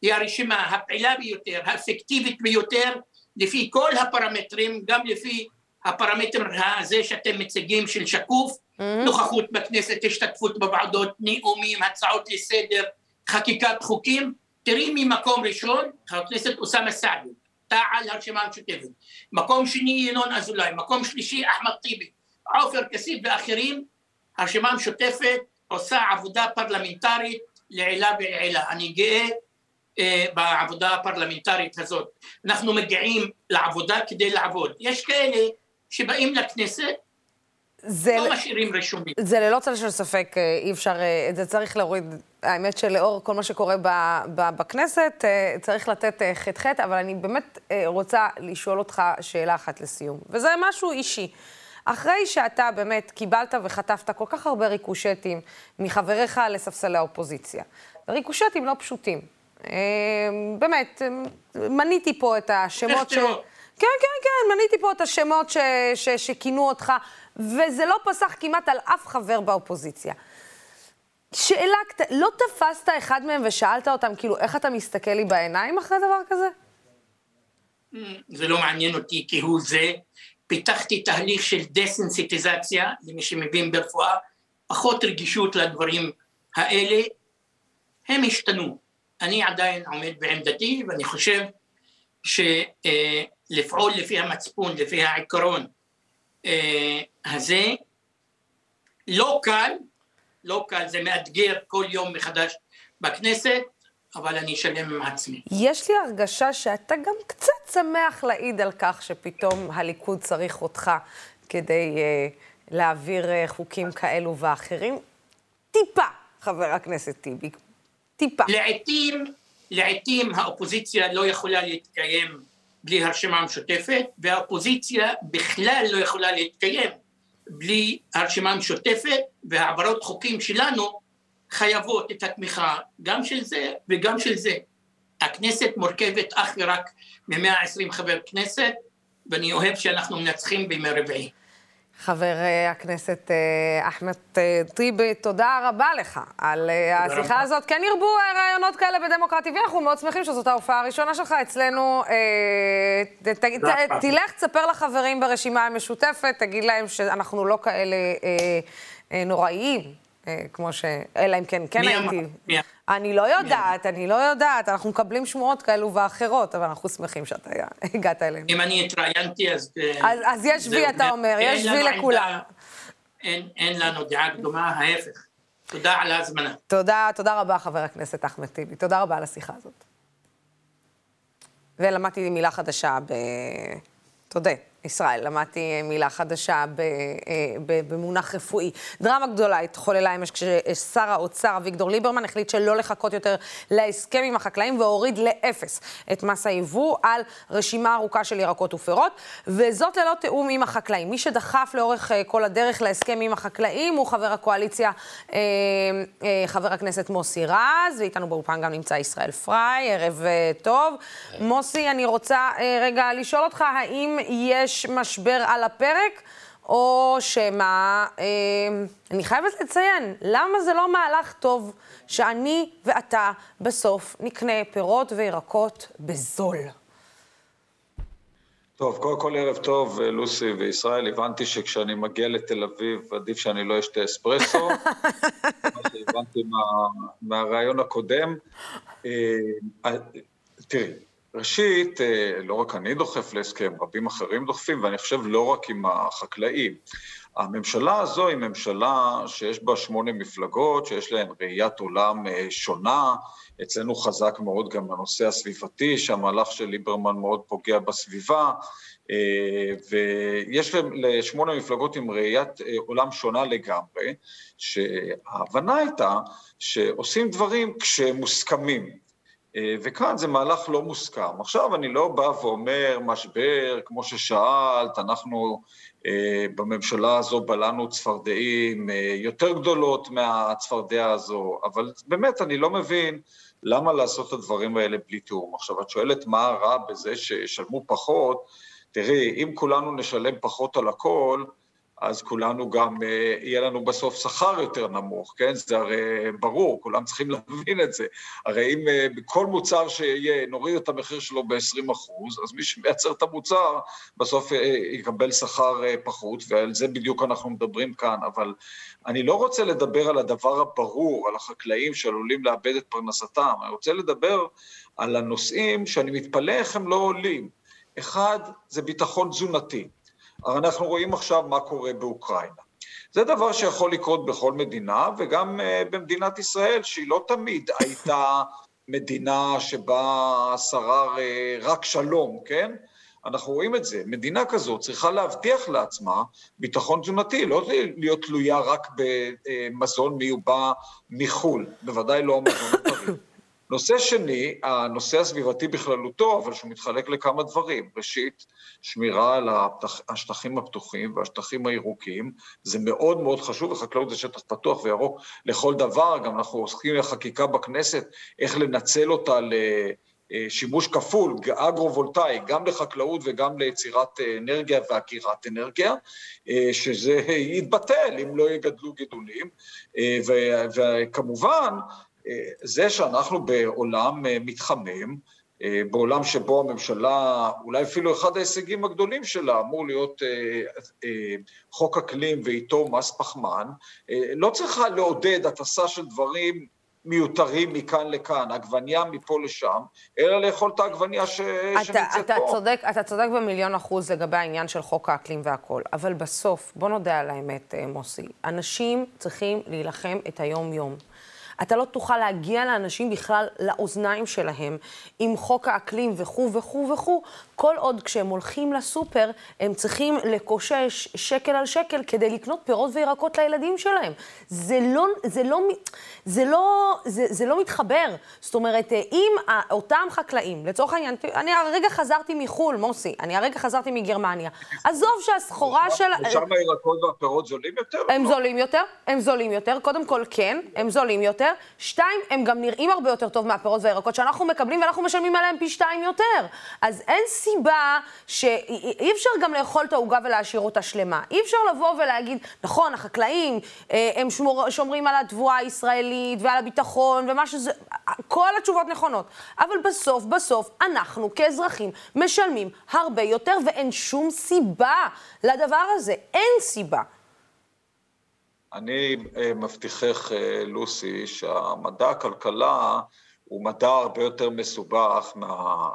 היא הרשימה הפעילה ביותר, האפקטיבית ביותר, לפי כל הפרמטרים, גם לפי הפרמטר הזה שאתם מציגים של שקוף, נוכחות בכנסת, השתתפות בוועדות, נאומים, הצעות לסדר, חקיקת חוקים. תראי ממקום ראשון, חבר הכנסת אוסאמה סעדי, תע"ל הרשימה המשותפת. מקום שני, ינון אזולאי. מקום שלישי, אחמד טיבי. עופר כסיף ואחרים, הרשימה המשותפת עושה עבודה פרלמנטרית לעילה ולעילה. אני גאה אה, בעבודה הפרלמנטרית הזאת. אנחנו מגיעים לעבודה כדי לעבוד. יש כאלה שבאים לכנסת, זה, לא משאירים רישומים. זה ללא צל של ספק, אה, אי אפשר, אה, את זה צריך להוריד. האמת שלאור כל מה שקורה ב, ב, בכנסת, אה, צריך לתת ח"ח, אבל אני באמת רוצה לשאול אותך שאלה אחת לסיום, וזה משהו אישי. אחרי שאתה באמת קיבלת וחטפת כל כך הרבה ריקושטים מחבריך לספסלי האופוזיציה, ריקושטים לא פשוטים. באמת, מניתי פה את השמות ש... כן, כן, כן, מניתי פה את השמות ש, ש, שכינו אותך, וזה לא פסח כמעט על אף חבר באופוזיציה. שאלה קטנה, לא תפסת אחד מהם ושאלת אותם, כאילו, איך אתה מסתכל לי בעיניים אחרי דבר כזה? זה לא מעניין אותי כהוא זה. פיתחתי תהליך של דסנסיטיזציה, למי שמבין ברפואה, פחות רגישות לדברים האלה. הם השתנו. אני עדיין עומד בעמדתי, ואני חושב שלפעול לפי המצפון, לפי העיקרון אה, הזה, לא קל, לא קל, זה מאתגר כל יום מחדש בכנסת, אבל אני אשלם עם עצמי. יש לי הרגשה שאתה גם קצת שמח להעיד על כך שפתאום הליכוד צריך אותך כדי uh, להעביר uh, חוקים כאלו ואחרים. טיפה, חבר הכנסת טיבי. טיפה. לעתים, לעתים האופוזיציה לא יכולה להתקיים בלי הרשימה המשותפת, והאופוזיציה בכלל לא יכולה להתקיים בלי הרשימה המשותפת, והעברות חוקים שלנו חייבות את התמיכה גם של זה וגם של זה. הכנסת מורכבת אך ורק מ-120 חבר כנסת, ואני אוהב שאנחנו מנצחים בימי רביעי. חבר אה, הכנסת אה, אחמד אה, טיבי, תודה רבה לך על השיחה. הזאת. כן ירבו רעיונות כאלה בדמוקרט TV, אנחנו מאוד שמחים שזאת ההופעה הראשונה שלך אצלנו. רבה. תלך, תספר לחברים ברשימה המשותפת, תגיד להם שאנחנו לא כאלה נוראיים, כמו ש... אלא אם כן, כן מי אמר? הייתי. אני לא יודעת, אני לא יודעת, אנחנו מקבלים שמועות כאלו ואחרות, אבל אנחנו שמחים שאתה הגעת אלינו. אם אני התראיינתי, אז... אה, אז- אז יש וי, אתה אומר, יש וי לכולם. אין, אין לנו דעה קדומה, ההפך. תודה על ההזמנה. תודה, תודה רבה, חבר הכנסת אחמד טיבי. תודה רבה על השיחה הזאת. ולמדתי מילה חדשה ב... תודה, ישראל, למדתי מילה חדשה. אה. במונח רפואי. דרמה גדולה התחוללה אמש כששר האוצר אביגדור ליברמן החליט שלא לחכות יותר להסכם עם החקלאים והוריד לאפס את מס היבוא על רשימה ארוכה של ירקות ופירות, וזאת ללא תיאום עם החקלאים. מי שדחף לאורך אה, כל הדרך להסכם עם החקלאים הוא חבר הקואליציה, אה, אה, חבר הכנסת מוסי רז, ואיתנו באולפן גם נמצא ישראל פריי, ערב אה, טוב. מוסי, אני רוצה אה, רגע לשאול אותך, האם יש משבר על הפרק, או שמא, אה, אני חייבת לציין, למה זה לא מהלך טוב שאני ואתה בסוף נקנה פירות וירקות בזול? טוב, קודם כל ערב טוב, אה, לוסי וישראל. הבנתי שכשאני מגיע לתל אביב, עדיף שאני לא אשתה אספרסו. *laughs* מה שהבנתי מה, מהרעיון הקודם. אה, אה, תראי, ראשית, לא רק אני דוחף להסכם, רבים אחרים דוחפים, ואני חושב לא רק עם החקלאים. הממשלה הזו היא ממשלה שיש בה שמונה מפלגות, שיש להן ראיית עולם שונה, אצלנו חזק מאוד גם הנושא הסביבתי, שהמהלך של ליברמן מאוד פוגע בסביבה, אה, ויש לשמונה מפלגות עם ראיית אה, עולם שונה לגמרי, שההבנה הייתה שעושים דברים כשמוסכמים. אה, וכאן זה מהלך לא מוסכם. עכשיו אני לא בא ואומר משבר, כמו ששאלת, אנחנו בממשלה הזו בלענו צפרדעים יותר גדולות מהצפרדע הזו, אבל באמת אני לא מבין למה לעשות את הדברים האלה בלי תיאום? עכשיו, את שואלת מה רע בזה שישלמו פחות, תראי, אם כולנו נשלם פחות על הכל, אז כולנו גם, אה, יהיה לנו בסוף שכר יותר נמוך, כן? זה הרי ברור, כולם צריכים *laughs* להבין את זה. הרי אם אה, בכל מוצר שיהיה, נוריד את המחיר שלו ב-20 אחוז, אז מי שמייצר את המוצר, בסוף אה, יקבל שכר פחות, ועל זה בדיוק אנחנו מדברים כאן. אבל אני לא רוצה לדבר על הדבר הברור, על החקלאים שעלולים לאבד את פרנסתם, אני רוצה לדבר על הנושאים שאני מתפלא איך הם לא עולים. אחד, זה ביטחון תזונתי. הרי אנחנו רואים עכשיו מה קורה באוקראינה. זה דבר שיכול לקרות בכל מדינה, וגם uh, במדינת ישראל, שהיא לא תמיד הייתה מדינה שבה שרר uh, רק שלום, כן? אנחנו רואים את זה. מדינה כזאת צריכה להבטיח לעצמה ביטחון תזונתי, לא להיות תלויה רק במזון מיובא מחו"ל, בוודאי לא המזון הטרי. נושא שני, הנושא הסביבתי בכללותו, אבל שהוא מתחלק לכמה דברים. ראשית, שמירה על השטחים הפתוחים והשטחים הירוקים, זה מאוד מאוד חשוב, וחקלאות זה שטח פתוח וירוק לכל דבר, גם אנחנו עוסקים בחקיקה בכנסת, איך לנצל אותה לשימוש כפול, אגרו-וולטאי, גם לחקלאות וגם ליצירת אנרגיה ועקירת אנרגיה, שזה יתבטל אם לא יגדלו גידולים, וכמובן, זה שאנחנו בעולם אה, מתחמם, אה, בעולם שבו הממשלה, אולי אפילו אחד ההישגים הגדולים שלה אמור להיות אה, חוק אקלים ואיתו מס פחמן, לא צריכה לעודד הטסה של דברים מיותרים מכאן לכאן, עגבניה מפה לשם, אלא לאכול את העגבניה ש... אתה, שנמצאת אתה פה. צודק, אתה צודק במיליון אחוז לגבי העניין של חוק האקלים והכול, אבל בסוף, בוא נודה על האמת, מוסי, אנשים צריכים להילחם את היום-יום. אתה לא תוכל להגיע לאנשים בכלל לאוזניים שלהם עם חוק האקלים וכו' וכו' וכו', כל עוד כשהם הולכים לסופר, הם צריכים לקושש שקל על שקל כדי לקנות פירות וירקות לילדים שלהם. זה לא, זה לא, זה לא, זה, זה לא מתחבר. זאת אומרת, אם אותם חקלאים, לצורך העניין, אני הרגע חזרתי מחו"ל, מוסי, אני הרגע חזרתי מגרמניה. עזוב שהסחורה של... ושם הירקות והפירות זולים יותר? הם לא? זולים יותר, הם זולים יותר. קודם כל, כן, הם זולים יותר. שתיים, הם גם נראים הרבה יותר טוב מהפירות והירקות שאנחנו מקבלים, ואנחנו משלמים עליהם פי שתיים יותר. אז אין סיבה שאי אפשר גם לאכול את העוגה ולהשאיר אותה שלמה. אי אפשר לבוא ולהגיד, נכון, החקלאים, אה, הם שמור, שומרים על התבואה הישראלית ועל הביטחון ומה שזה, כל התשובות נכונות. אבל בסוף, בסוף, אנחנו כאזרחים משלמים הרבה יותר, ואין שום סיבה לדבר הזה. אין סיבה. אני אה, מבטיחך, אה, לוסי, שהמדע הכלכלה הוא מדע הרבה יותר מסובך מה...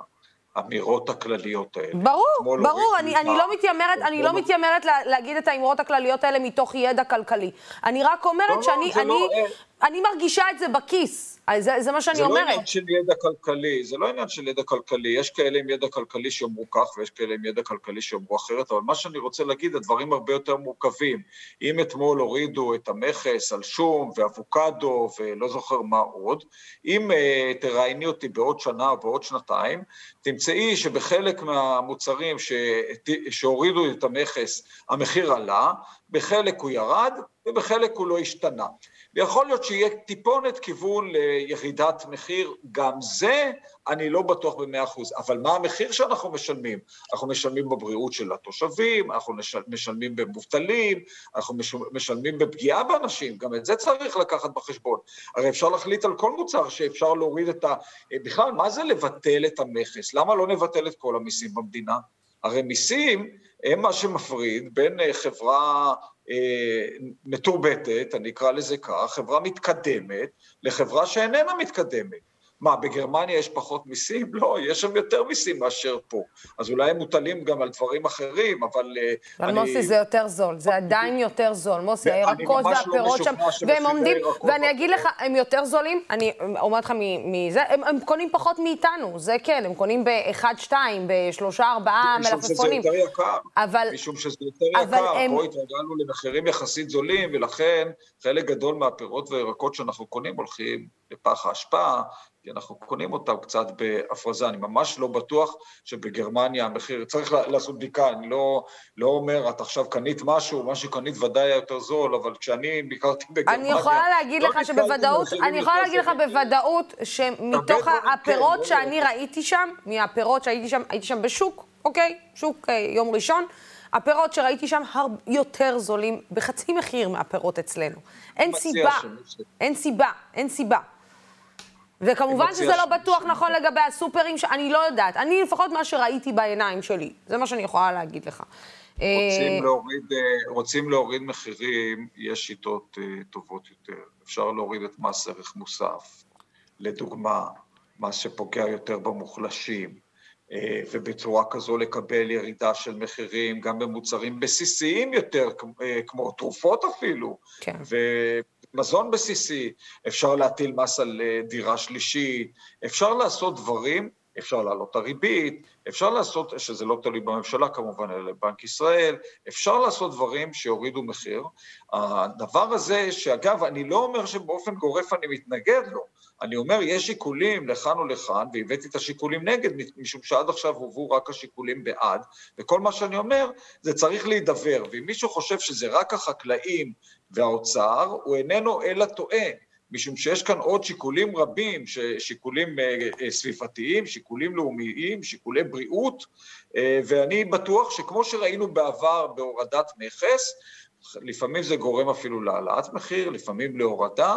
האמירות הכלליות האלה. ברור, ברור, אני, אני לא מתיימרת, אני לא מתיימרת לה, להגיד את האמירות הכלליות האלה מתוך ידע כלכלי. אני רק אומרת לא, לא שאני, לא, אני, לא, אני מרגישה את זה בכיס. זה, זה מה שאני זה אומרת. זה לא עניין של ידע כלכלי, זה לא עניין של ידע כלכלי. יש כאלה עם ידע כלכלי שאומרו כך, ויש כאלה עם ידע כלכלי שאומרו אחרת, אבל מה שאני רוצה להגיד, הדברים הרבה יותר מורכבים. אם אתמול הורידו את המכס על שום ואבוקדו ולא זוכר מה עוד, אם uh, תראייני אותי בעוד שנה או בעוד שנתיים, תמצאי שבחלק מהמוצרים ש... שהורידו את המכס, המחיר עלה, בחלק הוא ירד ובחלק הוא לא השתנה. ויכול להיות שיהיה טיפונת כיוון לירידת מחיר, גם זה אני לא בטוח במאה אחוז, אבל מה המחיר שאנחנו משלמים? אנחנו משלמים בבריאות של התושבים, אנחנו משלמים במובטלים, אנחנו משלמים בפגיעה באנשים, גם את זה צריך לקחת בחשבון. הרי אפשר להחליט על כל מוצר שאפשר להוריד את ה... בכלל, מה זה לבטל את המכס? למה לא נבטל את כל המיסים במדינה? הרי מיסים הם מה שמפריד בין אה, חברה אה, מתורבתת, אני אקרא לזה כך, חברה מתקדמת, לחברה שאיננה מתקדמת. מה, בגרמניה יש פחות מיסים? לא, יש שם יותר מיסים מאשר פה. אז אולי הם מוטלים גם על דברים אחרים, אבל אה, אבל אני... מוסי, זה יותר זול, זה עדיין יותר זול. מוסי, הירקות לא והפירות שם, והם עומדים, ואני אגיד לך, הם יותר זולים, אני אומרת לך מזה, הם, הם קונים פחות מאיתנו, זה כן, הם קונים ב-1, 2, ב-3, 4 מלפפונים. משום שזה יותר יקר. אבל... משום שזה יותר יקר, הם... פה התרגלנו למחירים יחסית זולים, ולכן חלק גדול מהפירות והירקות שאנחנו קונים הולכים לפח האשפה, כי אנחנו קונים אותם קצת בהפרזה, אני ממש לא בטוח שבגרמניה המחיר, צריך לעשות בדיקה, אני לא, לא אומר, את עכשיו קנית משהו, מה שקנית ודאי היה יותר זול, אבל כשאני ביקרתי בגרמניה... אני יכולה להגיד לא לך שבוודאות, אני יכולה להגיד לך בוודאות שמתוך הפירות כן, שאני ראיתי שם, מהפירות שהייתי שם, הייתי שם בשוק, אוקיי? שוק אה, יום ראשון. הפירות שראיתי שם יותר זולים בחצי מחיר מהפירות אצלנו. אין סיבה, אין סיבה, אין סיבה. וכמובן שזה לא בטוח נכון לגבי הסופרים, שאני לא יודעת. אני לפחות מה שראיתי בעיניים שלי, זה מה שאני יכולה להגיד לך. רוצים אה, להוריד, אה, רוצים להוריד מחירים, יש שיטות אה, טובות יותר. אפשר להוריד את מס ערך מוסף, לדוגמה, מס שפוגע יותר במוחלשים, ובצורה כזו לקבל ירידה של מחירים גם במוצרים בסיסיים יותר, כמו תרופות אפילו. כן. מזון בסיסי, אפשר להטיל מס על אה, דירה שלישית, אפשר לעשות דברים, אפשר להעלות את הריבית, אפשר לעשות, שזה לא תלוי בממשלה כמובן, אלא בבנק ישראל, אפשר לעשות דברים שיורידו מחיר. הדבר הזה, שאגב, אני לא אומר שבאופן גורף אני מתנגד לו, אני אומר, יש שיקולים לכאן או לכאן, והבאתי את השיקולים נגד, משום שעד עכשיו הובאו רק השיקולים בעד, וכל מה שאני אומר, זה צריך להידבר, ואם מישהו חושב שזה רק החקלאים והאוצר, הוא איננו אלא טועה. משום שיש כאן עוד שיקולים רבים, שיקולים אה, אה, סביבתיים, שיקולים לאומיים, שיקולי בריאות, אה, ואני בטוח שכמו שראינו בעבר בהורדת מכס, לפעמים זה גורם אפילו להעלאת מחיר, לפעמים להורדה,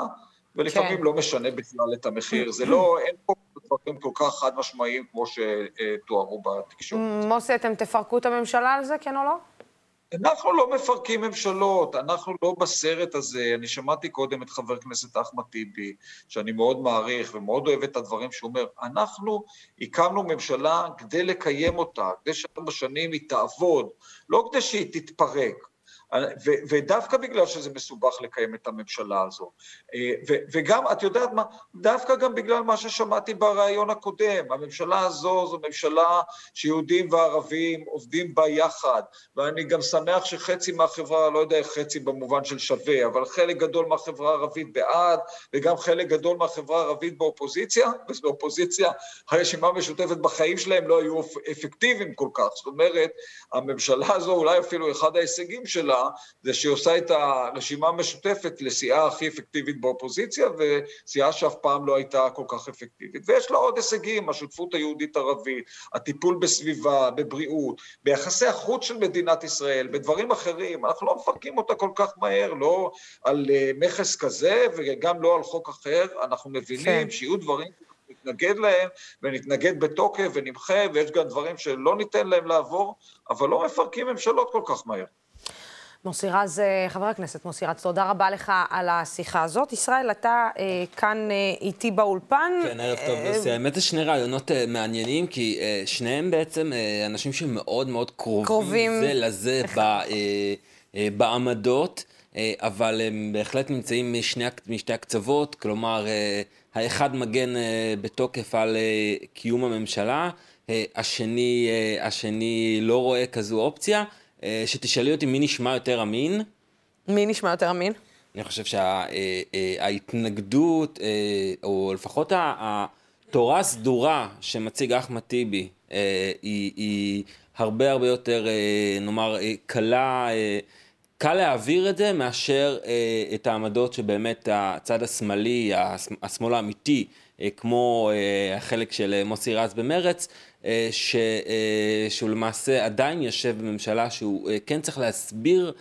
ולפעמים כן. לא משנה בכלל את המחיר. זה לא, אין פה דברים כל כך חד משמעיים כמו שתוארו בתקשורת. מוסי, אתם תפרקו את הממשלה על זה, כן או לא? אנחנו לא מפרקים ממשלות, אנחנו לא בסרט הזה. אני שמעתי קודם את חבר הכנסת אחמד טיבי, שאני מאוד מעריך ומאוד אוהב את הדברים שהוא אומר. אנחנו הקמנו ממשלה כדי לקיים אותה, כדי שארבע שנים היא תעבוד, לא כדי שהיא תתפרק. ו- ודווקא בגלל שזה מסובך לקיים את הממשלה הזו. אה, ו- וגם, את יודעת מה, דווקא גם בגלל מה ששמעתי בריאיון הקודם, הממשלה הזו זו ממשלה שיהודים וערבים עובדים בה יחד, ואני גם שמח שחצי מהחברה, לא יודע איך חצי במובן של שווה, אבל חלק גדול מהחברה הערבית בעד, וגם חלק גדול מהחברה הערבית באופוזיציה, ובאופוזיציה הרשימה המשותפת בחיים שלהם לא היו אפקטיביים כל כך. זאת אומרת, הממשלה הזו, אולי אפילו אחד ההישגים שלה, זה שהיא עושה את הרשימה המשותפת לסיעה הכי אפקטיבית באופוזיציה, וסיעה שאף פעם לא הייתה כל כך אפקטיבית. ויש לה עוד הישגים, השותפות היהודית-ערבית, הטיפול בסביבה, בבריאות, ביחסי החוץ של מדינת ישראל, בדברים אחרים. אנחנו לא מפרקים אותה כל כך מהר, לא על אה, מכס כזה וגם לא על חוק אחר. אנחנו מבינים כן. שיהיו דברים נתנגד להם, ונתנגד בתוקף ונמחה, ויש גם דברים שלא ניתן להם לעבור, אבל לא מפרקים ממשלות כל כך מהר. מוסי רז, אה, חבר הכנסת מוסי רז, תודה רבה לך על השיחה הזאת. ישראל, אתה אה, כאן אה, איתי באולפן. כן, ערב טוב. אה, האמת זה שני רעיונות אה, מעניינים, כי אה, שניהם בעצם אה, אנשים שמאוד מאוד קרובים, קרובים זה לזה ב, אה, אה, בעמדות, אה, אבל הם בהחלט נמצאים משני, משתי הקצוות, כלומר, אה, האחד מגן אה, בתוקף על אה, קיום הממשלה, אה, השני, אה, השני לא רואה כזו אופציה. אה, שתשאלי אותי מי נשמע יותר אמין. מי נשמע יותר אמין? אני חושב שההתנגדות, שה, אה, אה, או לפחות התורה הסדורה שמציג אחמד טיבי, היא, היא הרבה הרבה יותר, נאמר, קלה, קל להעביר את זה מאשר את העמדות שבאמת הצד השמאלי, השמאל האמיתי, כמו אה, החלק של אה, מוסי רז במרץ, אה, ש, אה, שהוא למעשה עדיין יושב בממשלה שהוא אה, כן צריך להסביר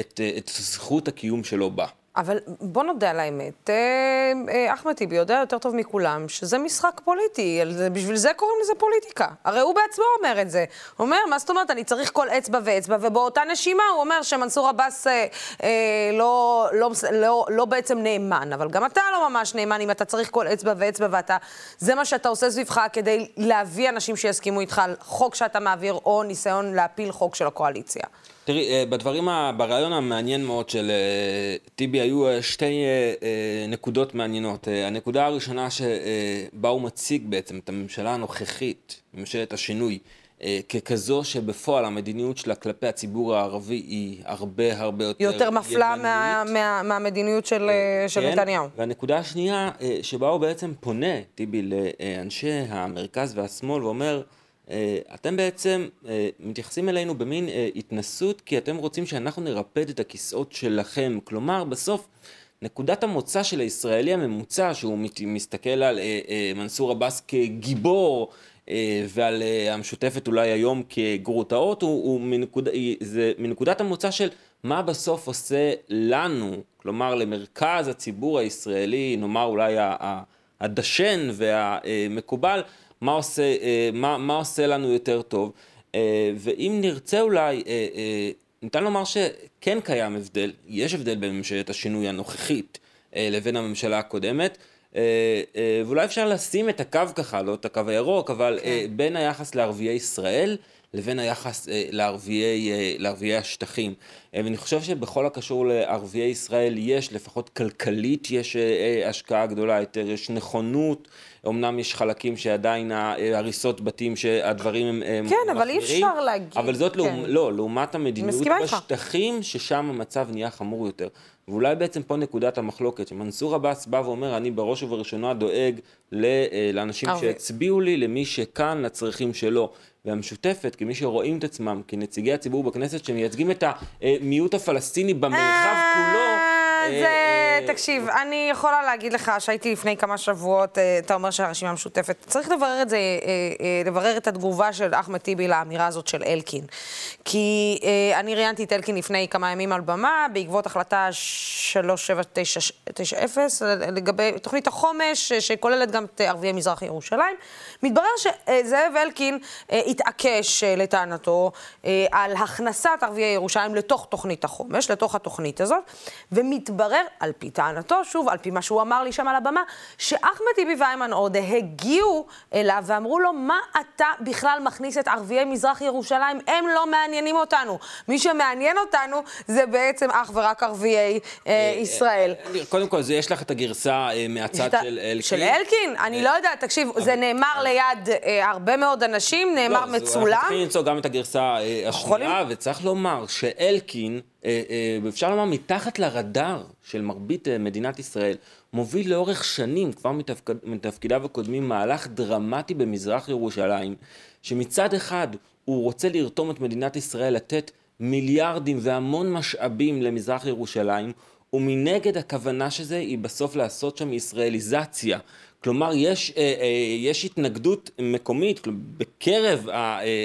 את, אה, את זכות הקיום שלו בה. אבל בוא נודה על האמת, אה, אה, אחמד טיבי יודע יותר טוב מכולם שזה משחק פוליטי, בשביל זה קוראים לזה פוליטיקה. הרי הוא בעצמו אומר את זה. הוא אומר, מה זאת אומרת, אני צריך כל אצבע ואצבע, ובאותה נשימה הוא אומר שמנסור עבאס אה, אה, לא, לא, לא, לא בעצם נאמן, אבל גם אתה לא ממש נאמן אם אתה צריך כל אצבע ואצבע ואתה... זה מה שאתה עושה סביבך כדי להביא אנשים שיסכימו איתך על חוק שאתה מעביר, או ניסיון להפיל חוק של הקואליציה. תראי, אה, בדברים, ברעיון המעניין מאוד של אה, טיבי היו אה, שתי נקודות מעניינות. הנקודה הראשונה שבה הוא מציג בעצם את הממשלה הנוכחית, ממשלת השינוי, ככזו שבפועל המדיניות שלה כלפי הציבור הערבי היא הרבה הרבה יותר. יותר מפלה מה, מה, מהמדיניות של, של כן, נתניהו. והנקודה השנייה, שבה הוא בעצם פונה, טיבי, לאנשי המרכז והשמאל ואומר, אתם בעצם אה, מתייחסים אלינו במין אה, התנסות כי אתם רוצים שאנחנו נרפד את הכיסאות שלכם. כלומר, בסוף, נקודת המוצא של הישראלי הממוצע, שהוא מסתכל על מנסור עבאס כגיבור, ועל המשותפת אולי היום כגרוטאות, הוא, הוא מנקוד, זה מנקודת המוצא של מה בסוף עושה לנו, כלומר למרכז הציבור הישראלי, נאמר אולי הדשן והמקובל, מה עושה, אה, מה, מה עושה לנו יותר טוב. אה, ואם נרצה אולי, אה, ניתן לומר שכן קיים הבדל, יש הבדל בין ממשלת השינוי הנוכחית לבין הממשלה הקודמת. ואולי אפשר לשים את הקו ככה, לא את הקו הירוק, אבל כן. בין היחס לערביי ישראל לבין היחס לערביי, לערביי השטחים. ואני חושב שבכל הקשור לערביי ישראל יש, לפחות כלכלית יש השקעה גדולה יותר, יש נכונות אמנם יש חלקים שעדיין הריסות בתים שהדברים הם מחמירים. כן, אבל אי אפשר להגיד. אבל זאת כן. לא, לעומת המדיניות בשטחים, ששם המצב נהיה חמור יותר. ואולי בעצם פה נקודת המחלוקת, שמנסור עבאס בא ואומר, אני בראש ובראשונה דואג אה, לאנשים שהצביעו לי, למי שכאן, לצרכים שלו. והמשותפת, כמי שרואים את עצמם כנציגי הציבור בכנסת, שמייצגים את המיעוט הפלסטיני במרחב כולו, זה, אה, אה, תקשיב, אני יכולה להגיד לך שהייתי לפני כמה שבועות, אה, אתה אומר שהרשימה המשותפת, צריך לברר את זה, לברר את התגובה של אחמד טיבי לאמירה הזאת של אלקין. כי אני ראיינתי את אלקין לפני כמה ימים על במה, בעקבות החלטה 3790 לגבי תוכנית החומש, שכוללת גם את ערביי מזרח ירושלים. מתברר שזאב אלקין התעקש, לטענתו, על הכנסת ערביי ירושלים לתוך תוכנית החומש, לתוך התוכנית הזאת, ומת... מתברר, על פי טענתו, שוב, על פי מה שהוא אמר לי שם על הבמה, שאחמד טיבי ואיימן עודה הגיעו אליו ואמרו לו, מה אתה בכלל מכניס את ערביי מזרח ירושלים? הם לא מעניינים אותנו. מי שמעניין אותנו זה בעצם אך ורק ערביי אה, אה ישראל. אה, קודם כל, יש לך את הגרסה אה, מהצד של אלקין. של אלקין? אני לא יודעת, תקשיב, זה נאמר ליד הרבה מאוד אנשים, נאמר לא, מצולם. אנחנו צריכים למצוא גם את הגרסה השנייה, וצריך לומר שאלקין... אה, אה, אפשר לומר מתחת לרדאר של מרבית אה, מדינת ישראל, מוביל לאורך שנים, כבר מתפקד, מתפקידיו הקודמים, מהלך דרמטי במזרח ירושלים, שמצד אחד הוא רוצה לרתום את מדינת ישראל לתת מיליארדים והמון משאבים למזרח ירושלים, ומנגד הכוונה של זה היא בסוף לעשות שם ישראליזציה. כלומר, יש, יש התנגדות מקומית בקרב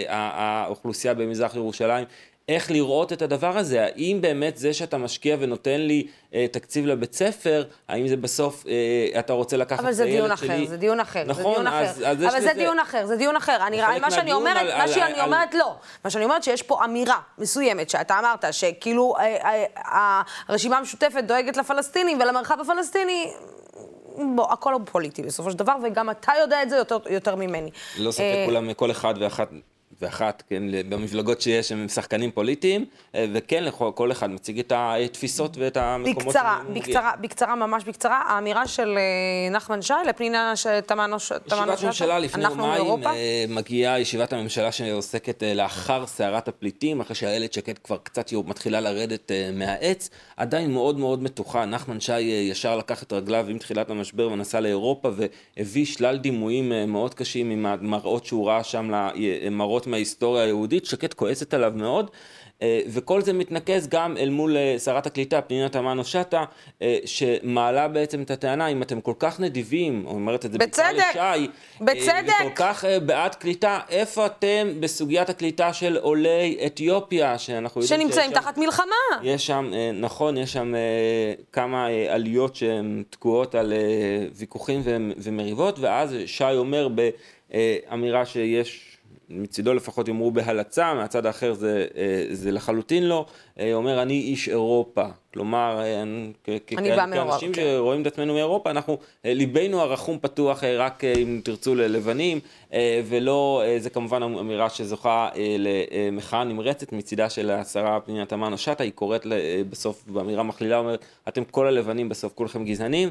האוכלוסייה במזרח ירושלים איך לראות את הדבר הזה, האם באמת זה שאתה משקיע ונותן לי אה, תקציב לבית ספר, האם זה בסוף, אה, אתה רוצה לקחת את הילד שלי? אבל זה דיון אחר, זה דיון אחר, נכון, זה דיון אז, אחר. אז אבל זה לזה... דיון אחר, זה דיון אחר. אני, מה שאני אומרת, על, מה שאני על, אומרת, על... לא. מה שאני אומרת, שיש פה אמירה מסוימת, שאתה אמרת, שכאילו אה, אה, הרשימה המשותפת דואגת לפלסטינים ולמרחב הפלסטיני, בוא, הכל פוליטי בסופו של דבר, וגם אתה יודע את זה יותר, יותר ממני. לא ספק, אה, כולם, כל אחד ואחת ואחת, כן, במפלגות שיש הם שחקנים פוליטיים, אה, וכן, כל אחד מציג את התפיסות ואת המקומות בקצרה, בקצרה, בקצרה, ממש בקצרה, האמירה של אה, נחמן שי לפנינה תמנו שטה. ישיבת ממשלה לפני יומיים אה, מגיעה ישיבת הממשלה שעוסקת לאחר סערת הפליטים, אחרי שאיילת שקד כבר קצת מתחילה לרדת מהעץ, עדיין מאוד מאוד מתוחה. נחמן שי ישר לקח את רגליו עם תחילת המשבר ונסע לאירופה והביא שלל דימויים מאוד קשים עם המראות שהוא ראה שם, מראות מההיסטוריה היהודית, שקד כועסת עליו מאוד. וכל זה מתנקז גם אל מול שרת הקליטה, פנינה תמנו שטה, שמעלה בעצם את הטענה, אם אתם כל כך נדיבים, אומרת את זה בצדק, לשי, בצדק. וכל כך בעד קליטה, איפה אתם בסוגיית הקליטה של עולי אתיופיה, שאנחנו יודעים שנמצאים תחת מלחמה. יש שם, נכון, יש שם כמה עליות שהן תקועות על ויכוחים ומריבות, ואז שי אומר באמירה שיש... מצידו לפחות יאמרו בהלצה, מהצד האחר זה, זה לחלוטין לא, אומר אני איש אירופה, כלומר, אה, כאנשים כן. שרואים את עצמנו מאירופה, אנחנו, אה, ליבנו הרחום פתוח אה, רק אם תרצו ללבנים, ולא, זה כמובן אמירה שזוכה למחאה נמרצת מצידה של השרה פנינה תמנו שטה, היא קוראת בסוף באמירה מכלילה, אומרת, אתם כל הלבנים בסוף, כולכם גזענים.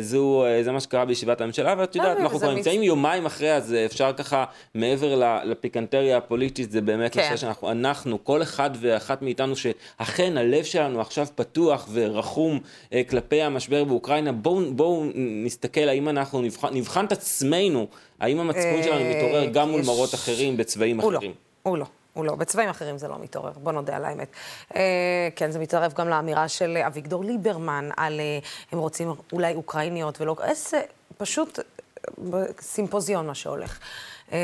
זו, זה מה שקרה בישיבת הממשלה, ואת יודעת, אנחנו כבר נמצאים יומיים אחרי, אז אפשר ככה, מעבר לפיקנטריה הפוליטית, זה באמת כן. שאנחנו, אנחנו, כל אחד ואחת מאיתנו, שאכן הלב של... שלנו עכשיו פתוח ורחום אה, כלפי המשבר באוקראינה, בואו בוא נסתכל האם אנחנו נבחן, נבחן את עצמנו, האם המצפון שלנו אה, מתעורר גם מול מראות אחרים בצבעים לא, אחרים. הוא לא. הוא לא, בצבעים אחרים זה לא מתעורר, בוא נודה על האמת. אה, כן, זה מתערב גם לאמירה של אביגדור ליברמן על אה, הם רוצים אולי אוקראיניות ולא... איזה, פשוט אה, סימפוזיון מה שהולך. אה,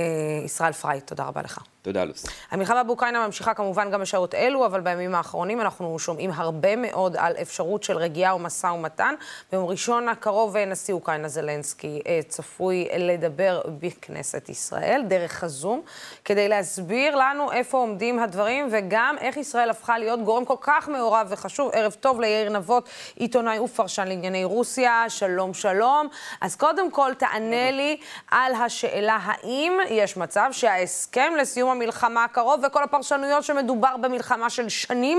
ישראל פריי, תודה רבה לך. תודה, לוס. המלחמה באוקראינה ממשיכה כמובן גם בשעות אלו, אבל בימים האחרונים אנחנו שומעים הרבה מאוד על אפשרות של רגיעה ומשא ומתן. ביום ראשון הקרוב נשיא אוקראינה זלנסקי אה, צפוי לדבר בכנסת ישראל, דרך הזום, כדי להסביר לנו איפה עומדים הדברים, וגם איך ישראל הפכה להיות גורם כל כך מעורב וחשוב. ערב טוב ליאיר נבות, עיתונאי ופרשן לענייני רוסיה, שלום שלום. אז קודם כל תענה לי על השאלה האם יש מצב שההסכם לסיום המלחמה הקרוב וכל הפרשנויות שמדובר במלחמה של שנים,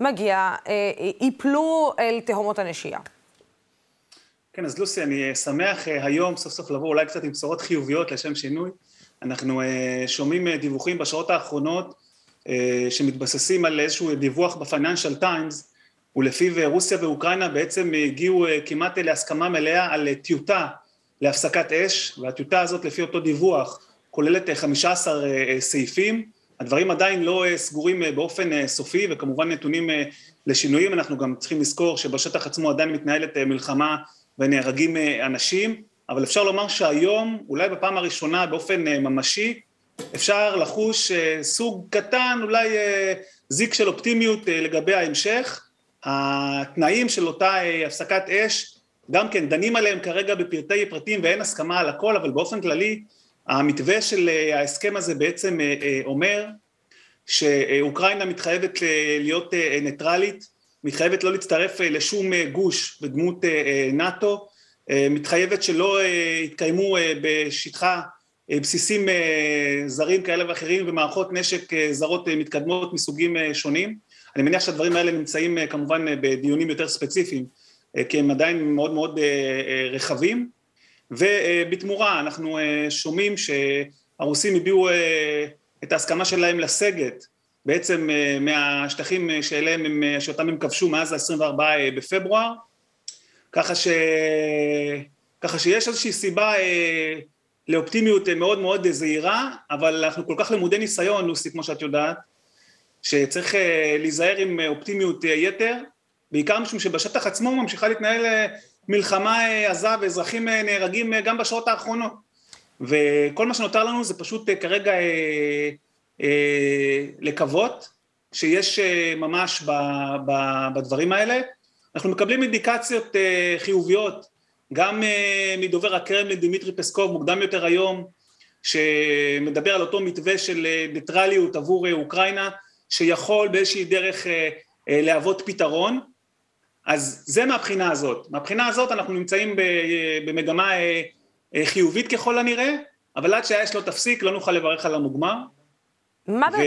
מגיע, ייפלו אה, אל תהומות הנשייה. כן, אז לוסי, אני שמח אה, היום סוף סוף לבוא אולי קצת עם בשורות חיוביות לשם שינוי. אנחנו אה, שומעים דיווחים בשעות האחרונות שמתבססים על איזשהו דיווח בפייננשל טיימס, ולפיו רוסיה ואוקראינה בעצם הגיעו כמעט להסכמה מלאה על טיוטה להפסקת אש, והטיוטה הזאת לפי אותו דיווח כוללת 15 אה, אה, סעיפים, הדברים עדיין לא אה, סגורים באופן סופי וכמובן נתונים לשינויים, אנחנו גם צריכים לזכור שבשטח עצמו עדיין מתנהלת מלחמה ונהרגים אנשים, אבל אפשר לומר שהיום, אולי בפעם הראשונה באופן ממשי, אפשר לחוש סוג קטן, אולי זיק של אופטימיות לגבי ההמשך. התנאים של אותה הפסקת אש, גם כן דנים עליהם כרגע בפרטי פרטים ואין הסכמה על הכל, אבל באופן כללי המתווה של אה, ההסכם הזה בעצם אה, אה, אומר שאוקראינה מתחייבת להיות ניטרלית, מתחייבת לא להצטרף לשום גוש בדמות נאט"ו, מתחייבת שלא יתקיימו בשטחה בסיסים זרים כאלה ואחרים ומערכות נשק זרות מתקדמות מסוגים שונים. אני מניח שהדברים האלה נמצאים כמובן בדיונים יותר ספציפיים כי הם עדיין מאוד מאוד רחבים ובתמורה אנחנו אה, שומעים שהרוסים הביעו אה, את ההסכמה שלהם לסגת. בעצם אה, מהשטחים שאליהם הם, שאותם הם כבשו מאז ה-24 בפברואר. ככה, ש... ככה שיש איזושהי סיבה לאופטימיות מאוד מאוד זהירה אבל אנחנו כל כך למודי ניסיון לוסי כמו שאת יודעת שצריך להיזהר עם אופטימיות יתר. בעיקר משום שבשטח עצמו ממשיכה להתנהל מלחמה אה, עזה ואזרחים אה, נהרגים אה, גם בשעות האחרונות. וכל מה שנותר לנו זה פשוט כרגע לקוות שיש ממש בדברים האלה. אנחנו מקבלים אינדיקציות חיוביות גם מדובר הקרמלין דימיטרי פסקוב מוקדם יותר היום שמדבר על אותו מתווה של ניטרליות עבור אוקראינה שיכול באיזושהי דרך להוות פתרון אז זה מהבחינה הזאת. מהבחינה הזאת אנחנו נמצאים במגמה אה, אה, חיובית ככל הנראה, אבל עד שהאש לא תפסיק לא נוכל לברך על המוגמר. מה, ו...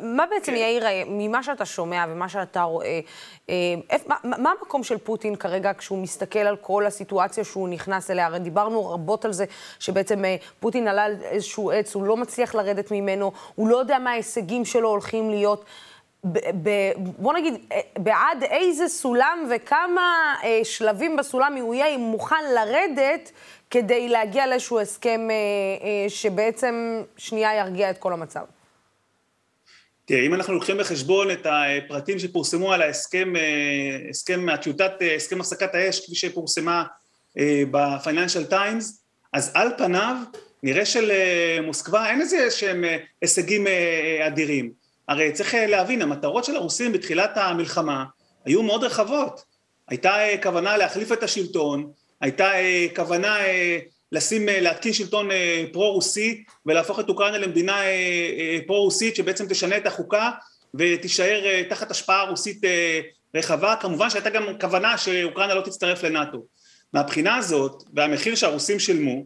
מה בעצם, כן. יאיר, ממה שאתה שומע ומה שאתה רואה, אה, מה, מה המקום של פוטין כרגע כשהוא מסתכל על כל הסיטואציה שהוא נכנס אליה? הרי דיברנו רבות על זה שבעצם פוטין עלה על איזשהו עץ, הוא לא מצליח לרדת ממנו, הוא לא יודע מה ההישגים שלו הולכים להיות. ב, בוא נגיד, אה, בעד איזה סולם וכמה אה, שלבים בסולם הוא יהיה מוכן לרדת כדי להגיע לאיזשהו הסכם אה, אה, שבעצם שנייה ירגיע את כל המצב? תראה, אם אנחנו לוקחים בחשבון את הפרטים שפורסמו על ההסכם, הסכם, הטיוטת, הסכם הפסקת האש, כפי שפורסמה ב-Financial Times, אז על פניו נראה שלמוסקבה אין איזה שהם הישגים אדירים. הרי צריך להבין, המטרות של הרוסים בתחילת המלחמה היו מאוד רחבות. הייתה כוונה להחליף את השלטון, הייתה כוונה לשים, להתקין שלטון פרו-רוסי ולהפוך את אוקראינה למדינה פרו-רוסית שבעצם תשנה את החוקה ותישאר תחת השפעה רוסית רחבה, כמובן שהייתה גם כוונה שאוקראינה לא תצטרף לנאטו. מהבחינה הזאת, והמחיר שהרוסים שילמו,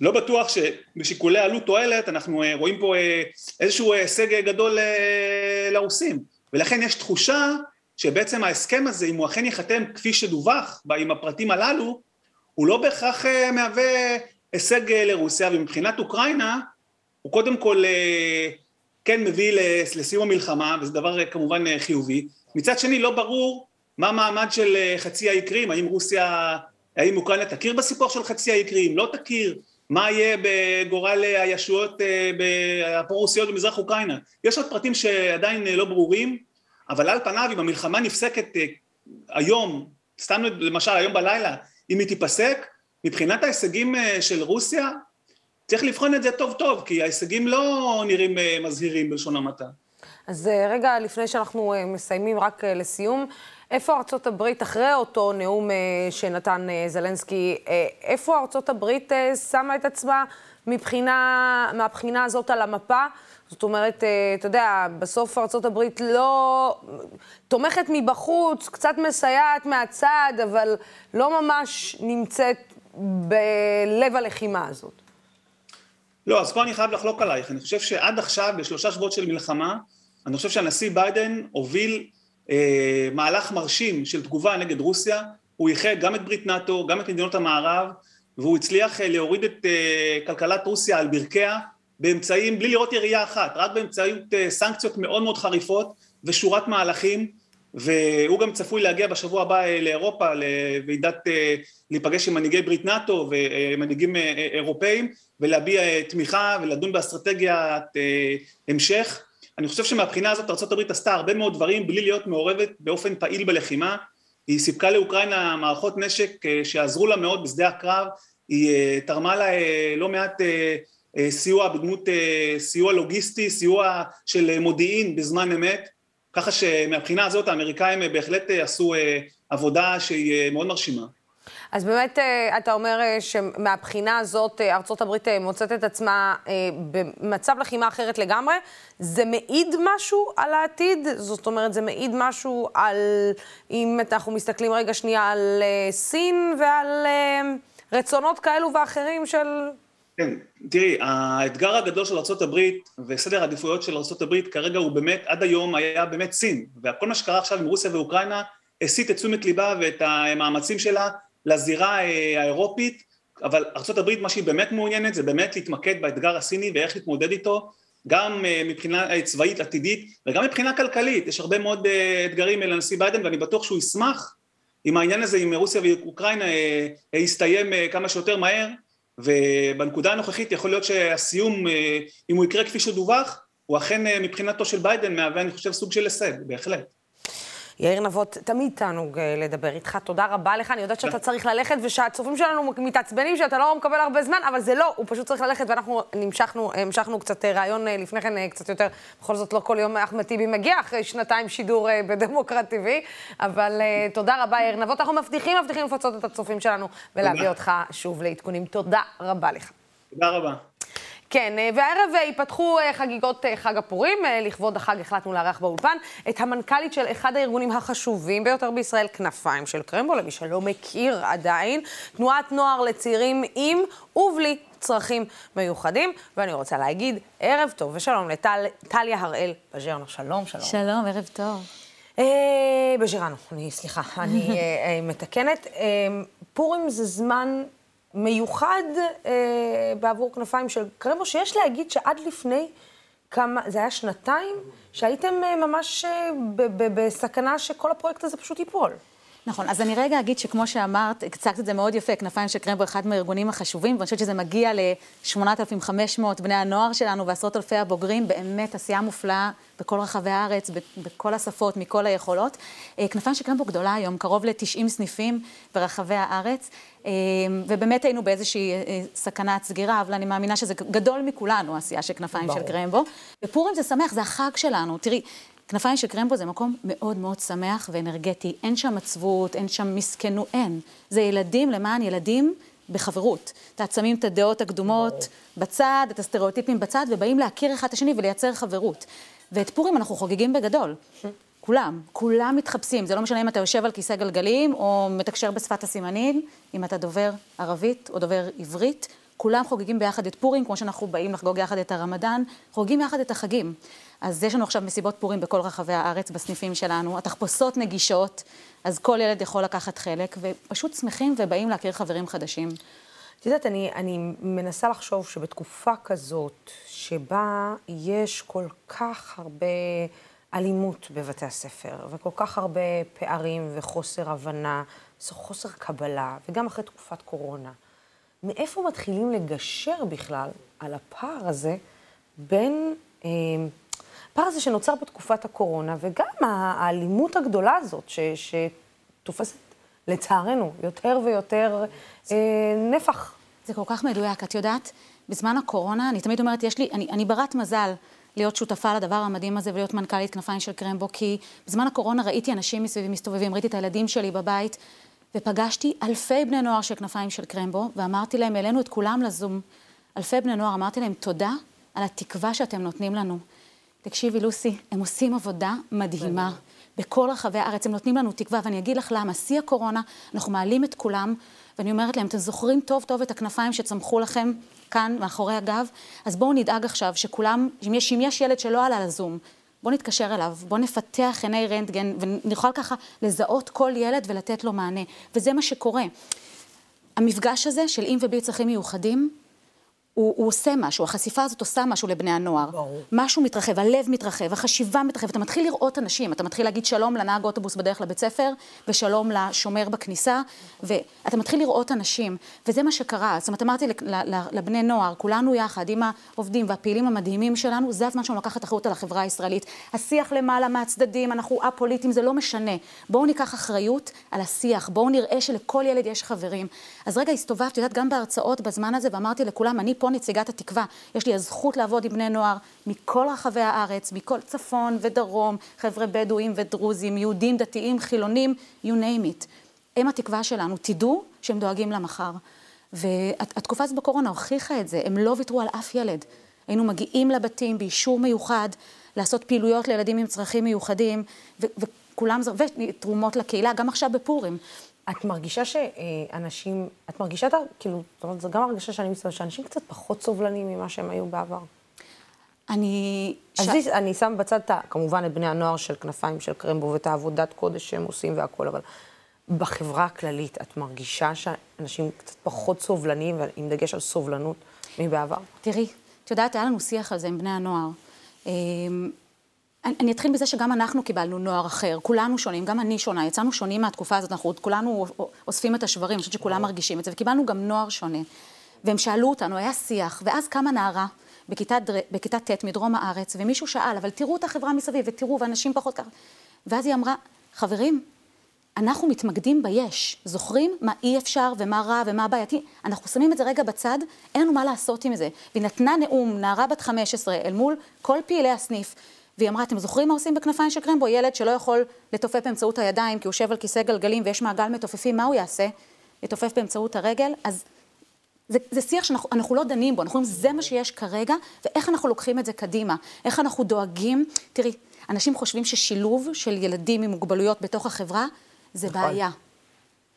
לא בטוח שבשיקולי עלות תועלת אנחנו רואים פה איזשהו הישג גדול לרוסים, ולכן יש תחושה שבעצם ההסכם הזה, אם הוא אכן ייחתם כפי שדווח עם הפרטים הללו, הוא לא בהכרח מהווה הישג לרוסיה, ומבחינת אוקראינה הוא קודם כל כן מביא לסיום המלחמה, וזה דבר כמובן חיובי. מצד שני לא ברור מה המעמד של חצי האי קרים, האם רוסיה, האם אוקראינה תכיר בסיפור של חצי האי קרים, לא תכיר, מה יהיה בגורל הישויות הפרו-רוסיות במזרח אוקראינה. יש עוד פרטים שעדיין לא ברורים, אבל על פניו אם המלחמה נפסקת היום, סתם למשל היום בלילה, אם היא תיפסק, מבחינת ההישגים של רוסיה, צריך לבחון את זה טוב טוב, כי ההישגים לא נראים מזהירים בלשון המעטה. אז רגע לפני שאנחנו מסיימים, רק לסיום, איפה ארצות הברית, אחרי אותו נאום שנתן זלנסקי, איפה ארצות הברית שמה את עצמה מבחינה, מהבחינה הזאת על המפה? זאת אומרת, אתה יודע, בסוף ארצות הברית לא תומכת מבחוץ, קצת מסייעת מהצד, אבל לא ממש נמצאת בלב הלחימה הזאת. לא, אז פה אני חייב לחלוק עלייך. אני חושב שעד עכשיו, בשלושה שבועות של מלחמה, אני חושב שהנשיא ביידן הוביל אה, מהלך מרשים של תגובה נגד רוסיה, הוא איחד גם את ברית נאט"ו, גם את מדינות המערב, והוא הצליח אה, להוריד את אה, כלכלת רוסיה על ברכיה, באמצעים, בלי לראות ירייה אחת, רק באמצעות סנקציות מאוד מאוד חריפות ושורת מהלכים, והוא גם צפוי להגיע בשבוע הבא לאירופה, לוועידת, להיפגש עם מנהיגי ברית נאט"ו ומנהיגים אירופאים, ולהביע תמיכה ולדון באסטרטגיית המשך. אני חושב שמבחינה הזאת ארה"ב עשתה הרבה מאוד דברים בלי להיות מעורבת באופן פעיל בלחימה, היא סיפקה לאוקראינה מערכות נשק שעזרו לה מאוד בשדה הקרב, היא תרמה לה לא מעט סיוע בדמות סיוע לוגיסטי, סיוע של מודיעין בזמן אמת, ככה שמבחינה הזאת האמריקאים בהחלט עשו עבודה שהיא מאוד מרשימה. אז באמת אתה אומר שמהבחינה הזאת ארצות הברית מוצאת את עצמה במצב לחימה אחרת לגמרי. זה מעיד משהו על העתיד? זאת אומרת, זה מעיד משהו על, אם אנחנו מסתכלים רגע שנייה על סין ועל רצונות כאלו ואחרים של... כן, תראי, האתגר הגדול של ארה"ב וסדר העדיפויות של ארה"ב כרגע הוא באמת, עד היום היה באמת סין, וכל מה שקרה עכשיו עם רוסיה ואוקראינה הסיט את תשומת ליבה ואת המאמצים שלה לזירה האירופית, אבל ארה"ב מה שהיא באמת מעוניינת זה באמת להתמקד באתגר הסיני ואיך להתמודד איתו, גם מבחינה צבאית עתידית וגם מבחינה כלכלית, יש הרבה מאוד אתגרים לנשיא ביידן ואני בטוח שהוא ישמח אם העניין הזה עם רוסיה ואוקראינה יסתיים כמה שיותר מהר, ובנקודה הנוכחית יכול להיות שהסיום, אם הוא יקרה כפי שדווח, הוא אכן מבחינתו של ביידן מהווה, אני חושב, סוג של הישג, בהחלט. יאיר נבות, תמיד תענוג לדבר איתך, תודה רבה לך, אני יודעת שאתה צריך ללכת ושהצופים שלנו מתעצבנים שאתה לא מקבל הרבה זמן, אבל זה לא, הוא פשוט צריך ללכת ואנחנו נמשכנו, המשכנו קצת רעיון לפני כן קצת יותר, בכל זאת לא כל יום אחמד טיבי מגיע אחרי שנתיים שידור בדמוקרט TV, אבל תודה רבה יאיר נבות, אנחנו מבטיחים, מבטיחים לפצות את הצופים שלנו ולהביא אותך שוב לעדכונים, תודה רבה לך. תודה רבה. כן, והערב ייפתחו חגיגות חג הפורים. לכבוד החג החלטנו לארח באולפן את המנכ"לית של אחד הארגונים החשובים ביותר בישראל, כנפיים של קרמבו, למי שלא מכיר עדיין, תנועת נוער לצעירים עם ובלי צרכים מיוחדים. ואני רוצה להגיד ערב טוב ושלום לטליה הראל בז'רנו. שלום, שלום. שלום, ערב טוב. בז'רנו, אני, סליחה, אני מתקנת. פורים זה זמן... מיוחד אה, בעבור כנפיים של קרמבו, שיש להגיד שעד לפני כמה, זה היה שנתיים, שהייתם אה, ממש אה, ב- ב- בסכנה שכל הפרויקט הזה פשוט ייפול. נכון, אז אני רגע אגיד שכמו שאמרת, הצגת את זה מאוד יפה, כנפיים של קרמבו, אחד מהארגונים החשובים, ואני חושבת שזה מגיע ל-8,500 בני הנוער שלנו ועשרות אלפי הבוגרים, באמת עשייה מופלאה בכל רחבי הארץ, בכל השפות, מכל היכולות. אה, כנפיים של קרמבו גדולה היום, קרוב ל-90 סניפים ברחבי הארץ, אה, ובאמת היינו באיזושהי אה, סכנת סגירה, אבל אני מאמינה שזה גדול מכולנו, העשייה של כנפיים ברור. של קרמבו. ופורים זה שמח, זה החג שלנו. תראי, כנפיים של קרמבו זה מקום מאוד מאוד שמח ואנרגטי. אין שם עצבות, אין שם מסכנות, אין. זה ילדים למען ילדים בחברות. אתה שמים את הדעות הקדומות בצד, את הסטריאוטיפים בצד, ובאים להכיר אחד את השני ולייצר חברות. ואת פורים אנחנו חוגגים בגדול. כולם, כולם מתחפשים. זה לא משנה אם אתה יושב על כיסא גלגלים או מתקשר בשפת הסימנים, אם אתה דובר ערבית או דובר עברית, כולם חוגגים ביחד את פורים, כמו שאנחנו באים לחגוג יחד את הרמדאן, חוגגים יחד את החגים. אז יש לנו עכשיו מסיבות פורים בכל רחבי הארץ בסניפים שלנו, התחפושות נגישות, אז כל ילד יכול לקחת חלק, ופשוט שמחים ובאים להכיר חברים חדשים. את יודעת, אני, אני מנסה לחשוב שבתקופה כזאת, שבה יש כל כך הרבה אלימות בבתי הספר, וכל כך הרבה פערים וחוסר הבנה, חוסר קבלה, וגם אחרי תקופת קורונה, מאיפה מתחילים לגשר בכלל על הפער הזה בין... אה, הפער הזה שנוצר בתקופת הקורונה, וגם האלימות הגדולה הזאת ש, שתופסת, לצערנו, יותר ויותר אה, נפח. זה כל כך מדויק. את יודעת, בזמן הקורונה, אני תמיד אומרת, יש לי, אני, אני ברת מזל להיות שותפה לדבר המדהים הזה ולהיות מנכ"לית כנפיים של קרמבו, כי בזמן הקורונה ראיתי אנשים מסביבי מסתובבים, ראיתי את הילדים שלי בבית, ופגשתי אלפי בני נוער של כנפיים של קרמבו, ואמרתי להם, העלינו את כולם לזום, אלפי בני נוער, אמרתי להם, תודה על התקווה שאתם נותנים לנו. תקשיבי, לוסי, הם עושים עבודה מדהימה. בכל רחבי הארץ, הם נותנים לנו תקווה, ואני אגיד לך למה, שיא הקורונה, אנחנו מעלים את כולם, ואני אומרת להם, אתם זוכרים טוב טוב את הכנפיים שצמחו לכם כאן, מאחורי הגב? אז בואו נדאג עכשיו שכולם, אם יש, אם יש ילד שלא עלה לזום, בואו נתקשר אליו, בואו נפתח עיני רנטגן, ונוכל ככה לזהות כל ילד ולתת לו מענה. וזה מה שקורה. המפגש הזה של עם ובי צרכים מיוחדים, הוא, הוא עושה משהו, החשיפה הזאת עושה משהו לבני הנוער. ברור. משהו מתרחב, הלב מתרחב, החשיבה מתרחבת, אתה מתחיל לראות אנשים, אתה מתחיל להגיד שלום לנהג אוטובוס בדרך לבית ספר, ושלום לשומר בכניסה, ואתה מתחיל לראות אנשים, וזה מה שקרה. זאת אומרת, אמרתי לבני נוער, כולנו יחד, עם העובדים והפעילים המדהימים שלנו, זה הזמן שלנו לקחת אחריות על החברה הישראלית. השיח למעלה מהצדדים, אנחנו א-פוליטיים, זה לא משנה. בואו ניקח אחריות על השיח, בואו נראה שלכל ילד יש חברים. אז רגע, הסתובבתי, יודעת, גם בהרצאות בזמן הזה, ואמרתי לכולם, אני פה נציגת התקווה. יש לי הזכות לעבוד עם בני נוער מכל רחבי הארץ, מכל צפון ודרום, חבר'ה בדואים ודרוזים, יהודים, דתיים, חילונים, you name it. הם התקווה שלנו. תדעו שהם דואגים למחר. והתקופה הזאת בקורונה הוכיחה את זה, הם לא ויתרו על אף ילד. היינו מגיעים לבתים באישור מיוחד, לעשות פעילויות לילדים עם צרכים מיוחדים, וכולם, ותרומות לקהילה, גם עכשיו בפורים. את מרגישה שאנשים, את מרגישה, את, כאילו, זאת אומרת, זו גם הרגשה שאני מסתובבת, שאנשים קצת פחות סובלניים ממה שהם היו בעבר. אני... אז ש... אני שם בצד, כמובן, את בני הנוער של כנפיים של קרמבו ואת העבודת קודש שהם עושים והכול, אבל בחברה הכללית, את מרגישה שאנשים קצת פחות סובלניים, עם דגש על סובלנות, מבעבר? תראי, את יודעת, היה לנו שיח על זה עם בני הנוער. אני, אני אתחיל בזה שגם אנחנו קיבלנו נוער אחר, כולנו שונים, גם אני שונה, יצאנו שונים מהתקופה הזאת, אנחנו כולנו אוספים את השברים, אני חושבת שכולם מרגישים את זה, וקיבלנו גם נוער שונה. והם שאלו אותנו, היה שיח, ואז קמה נערה בכיתה ט' מדרום הארץ, ומישהו שאל, אבל תראו את החברה מסביב, ותראו, ואנשים פחות ככה. ואז היא אמרה, חברים, אנחנו מתמקדים ביש, זוכרים מה אי אפשר ומה רע ומה בעייתי? אנחנו שמים את זה רגע בצד, אין לנו מה לעשות עם זה. והיא נתנה נאום, נערה בת 15, אל מול כל פעילי הסניף. והיא אמרה, אתם זוכרים מה עושים בכנפיים של קרמבו? ילד שלא יכול לתופף באמצעות הידיים כי הוא יושב על כיסא גלגלים ויש מעגל מתופפים, מה הוא יעשה? יתופף באמצעות הרגל? אז זה, זה שיח שאנחנו לא דנים בו, אנחנו אומרים, זה מה שיש כרגע, ואיך אנחנו לוקחים את זה קדימה. איך אנחנו דואגים, תראי, אנשים חושבים ששילוב של ילדים עם מוגבלויות בתוך החברה, זה נכון. בעיה.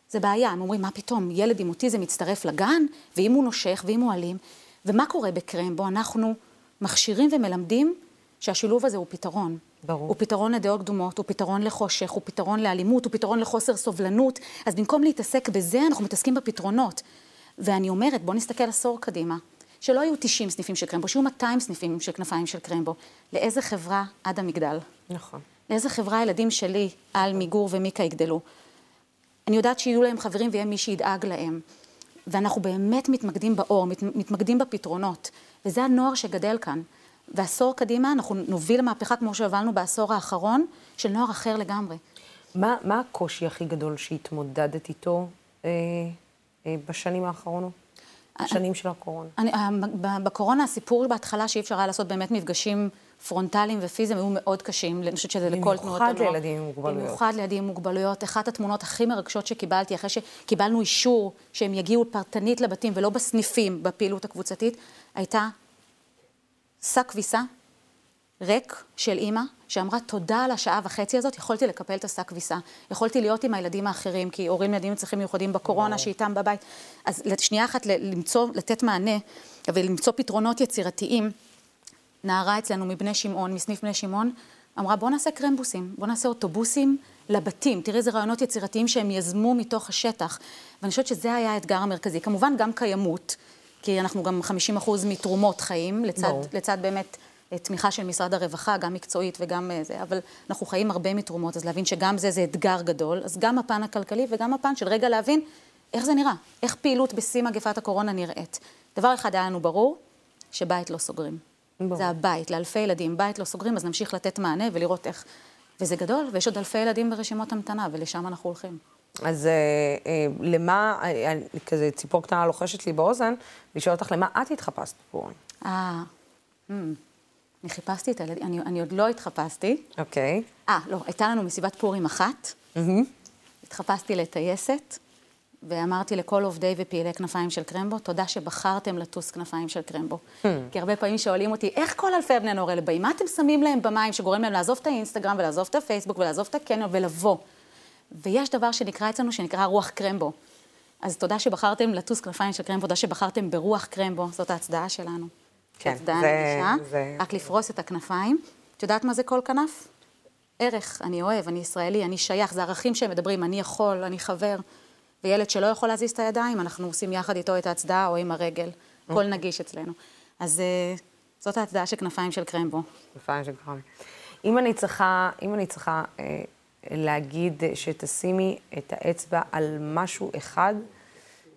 זה בעיה, הם אומרים, מה פתאום, ילד עם אוטיזם מצטרף לגן, ואם הוא נושך, ואם הוא אלים, ומה קורה בקרמבו? אנחנו מכשירים ומלמדים שהשילוב הזה הוא פתרון. ברור. הוא פתרון לדעות קדומות, הוא פתרון לחושך, הוא פתרון לאלימות, הוא פתרון לחוסר סובלנות. אז במקום להתעסק בזה, אנחנו מתעסקים בפתרונות. ואני אומרת, בואו נסתכל עשור קדימה. שלא יהיו 90 סניפים של קרמבו, שיהיו 200 סניפים של כנפיים של קרמבו. לאיזה חברה עד המגדל? נכון. לאיזה חברה הילדים שלי, על מיגור ומיקה יגדלו? אני יודעת שיהיו להם חברים ויהיה מי שידאג להם. ואנחנו באמת מתמקדים באור, מת, מתמקדים בפתרונות. וזה הנוער שגדל כאן. ועשור קדימה אנחנו נוביל מהפכה כמו שהובלנו בעשור האחרון, של נוער אחר לגמרי. מה, מה הקושי הכי גדול שהתמודדת איתו אה, אה, בשנים האחרונות? בשנים של הקורונה. אני, בקורונה הסיפור בהתחלה שאי אפשר היה לעשות באמת מפגשים פרונטליים ופיזיים היו מאוד קשים. אני חושבת שזה לכל תנועות הנוער. במיוחד לילדים עם מוגבלויות. במיוחד לילדים עם מוגבלויות. אחת התמונות הכי מרגשות שקיבלתי, אחרי שקיבלנו אישור שהם יגיעו פרטנית לבתים ולא בסניפים בפעילות הקבוצתית, הייתה שק כביסה ריק של אימא, שאמרה תודה על השעה וחצי הזאת, יכולתי לקפל את השק כביסה. יכולתי להיות עם הילדים האחרים, כי הורים לילדים עם צרכים מיוחדים בקורונה, שאיתם בבית. אז שנייה אחת למצוא, לתת מענה ולמצוא פתרונות יצירתיים. נערה אצלנו מבני שמעון, מסניף בני שמעון, אמרה בוא נעשה קרמבוסים, בוא נעשה אוטובוסים לבתים. תראי איזה רעיונות יצירתיים שהם יזמו מתוך השטח. ואני חושבת שזה היה האתגר המרכזי. כמובן גם קיימות, כי אנחנו גם 50% מתרומות חיים, לצד, לצד באמת תמיכה של משרד הרווחה, גם מקצועית וגם אה, זה, אבל אנחנו חיים הרבה מתרומות, אז להבין שגם זה זה אתגר גדול, אז גם הפן הכלכלי וגם הפן של רגע להבין איך זה נראה, איך פעילות בשיא מגפת הקורונה נראית. דבר אחד היה לנו ברור, שבית לא סוגרים. ברור. זה הבית, לאלפי ילדים, בית לא סוגרים, אז נמשיך לתת מענה ולראות איך... וזה גדול, ויש עוד אלפי ילדים ברשימות המתנה, ולשם אנחנו הולכים. אז אה, אה, למה, אה, כזה ציפור קטנה לוחשת לי באוזן, לשאול אותך למה את התחפשת פה? אה, hmm. אני חיפשתי את הילדים, אני, אני עוד לא התחפשתי. אוקיי. אה, לא, הייתה לנו מסיבת פורים אחת. התחפשתי לטייסת, ואמרתי לכל עובדי ופעילי כנפיים של קרמבו, תודה שבחרתם לטוס כנפיים של קרמבו. Hmm. כי הרבה פעמים שואלים אותי, איך כל אלפי בני נוער האלה באים? מה אתם שמים להם במים שגורם להם לעזוב את האינסטגרם ולעזוב את הפייסבוק ולעזוב את הקניון ולבוא? ויש דבר שנקרא אצלנו, שנקרא רוח קרמבו. אז תודה שבחרתם לטוס כנפיים של קרמבו, תודה שבחרתם ברוח קרמבו, זאת ההצדעה שלנו. כן, זה... נגישה, זה... רק לפרוס את הכנפיים. את יודעת מה זה כל כנף? ערך, אני אוהב, אני ישראלי, אני שייך, זה ערכים שהם מדברים, אני יכול, אני חבר. וילד שלא יכול להזיז את הידיים, אנחנו עושים יחד איתו את ההצדעה או עם הרגל. הכל. נגיש אצלנו. אז uh, זאת ההצדעה של כנפיים של קרמבו. כנפיים של קרמבו. אם אני צריכה, אם אני צריכה אה, להגיד שתשימי את האצבע על משהו אחד,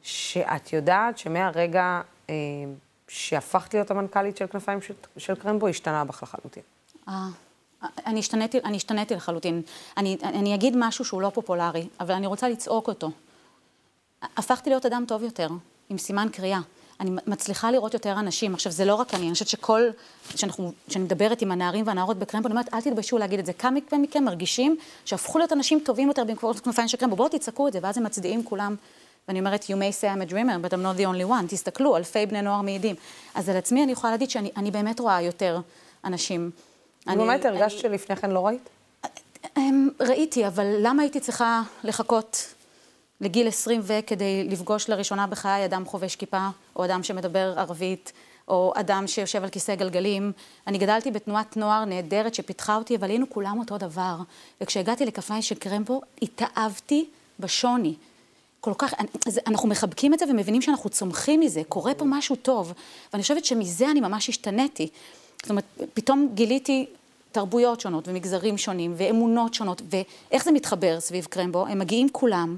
שאת יודעת שמהרגע אה, שהפכת להיות המנכ"לית של כנפיים של, של קרמבו, השתנה בך לחלוטין. אה, אני השתניתי, אני השתניתי לחלוטין. אני, אני אגיד משהו שהוא לא פופולרי, אבל אני רוצה לצעוק אותו. הפכתי להיות אדם טוב יותר, עם סימן קריאה. אני מצליחה לראות יותר אנשים. עכשיו, זה לא רק אני, אני חושבת שכל, שאנחנו, שאני מדברת עם הנערים והנערות בקרמבו, אני אומרת, אל תתביישו להגיד את זה. כמה מכם מרגישים שהפכו להיות אנשים טובים יותר במקומות כנפיים של קרמבו? בואו תצעקו את זה, ואז הם מצדיעים כולם. ואני אומרת, you may say I'm a dreamer, but I'm not the only one. תסתכלו, אלפי בני נוער מעידים. אז על עצמי אני יכולה להגיד שאני באמת רואה יותר אנשים. אני באמת הרגשת שלפני כן לא ראית? אמ, ראיתי, אבל למה הייתי צריכה לחכות לגיל 20 וכדי לפגוש לראשונה בחיי אדם חובש כיפה, או אדם שמדבר ערבית, או אדם שיושב על כיסא גלגלים. אני גדלתי בתנועת נוער נהדרת שפיתחה אותי, אבל היינו כולם אותו דבר. וכשהגעתי לכפיים של קרמבו, התאהבתי בשוני. כל כך, אנחנו מחבקים את זה ומבינים שאנחנו צומחים מזה, קורה פה משהו טוב. ואני חושבת שמזה אני ממש השתניתי. זאת אומרת, פתאום גיליתי תרבויות שונות ומגזרים שונים ואמונות שונות, ואיך זה מתחבר סביב קרמבו? הם מגיעים כולם.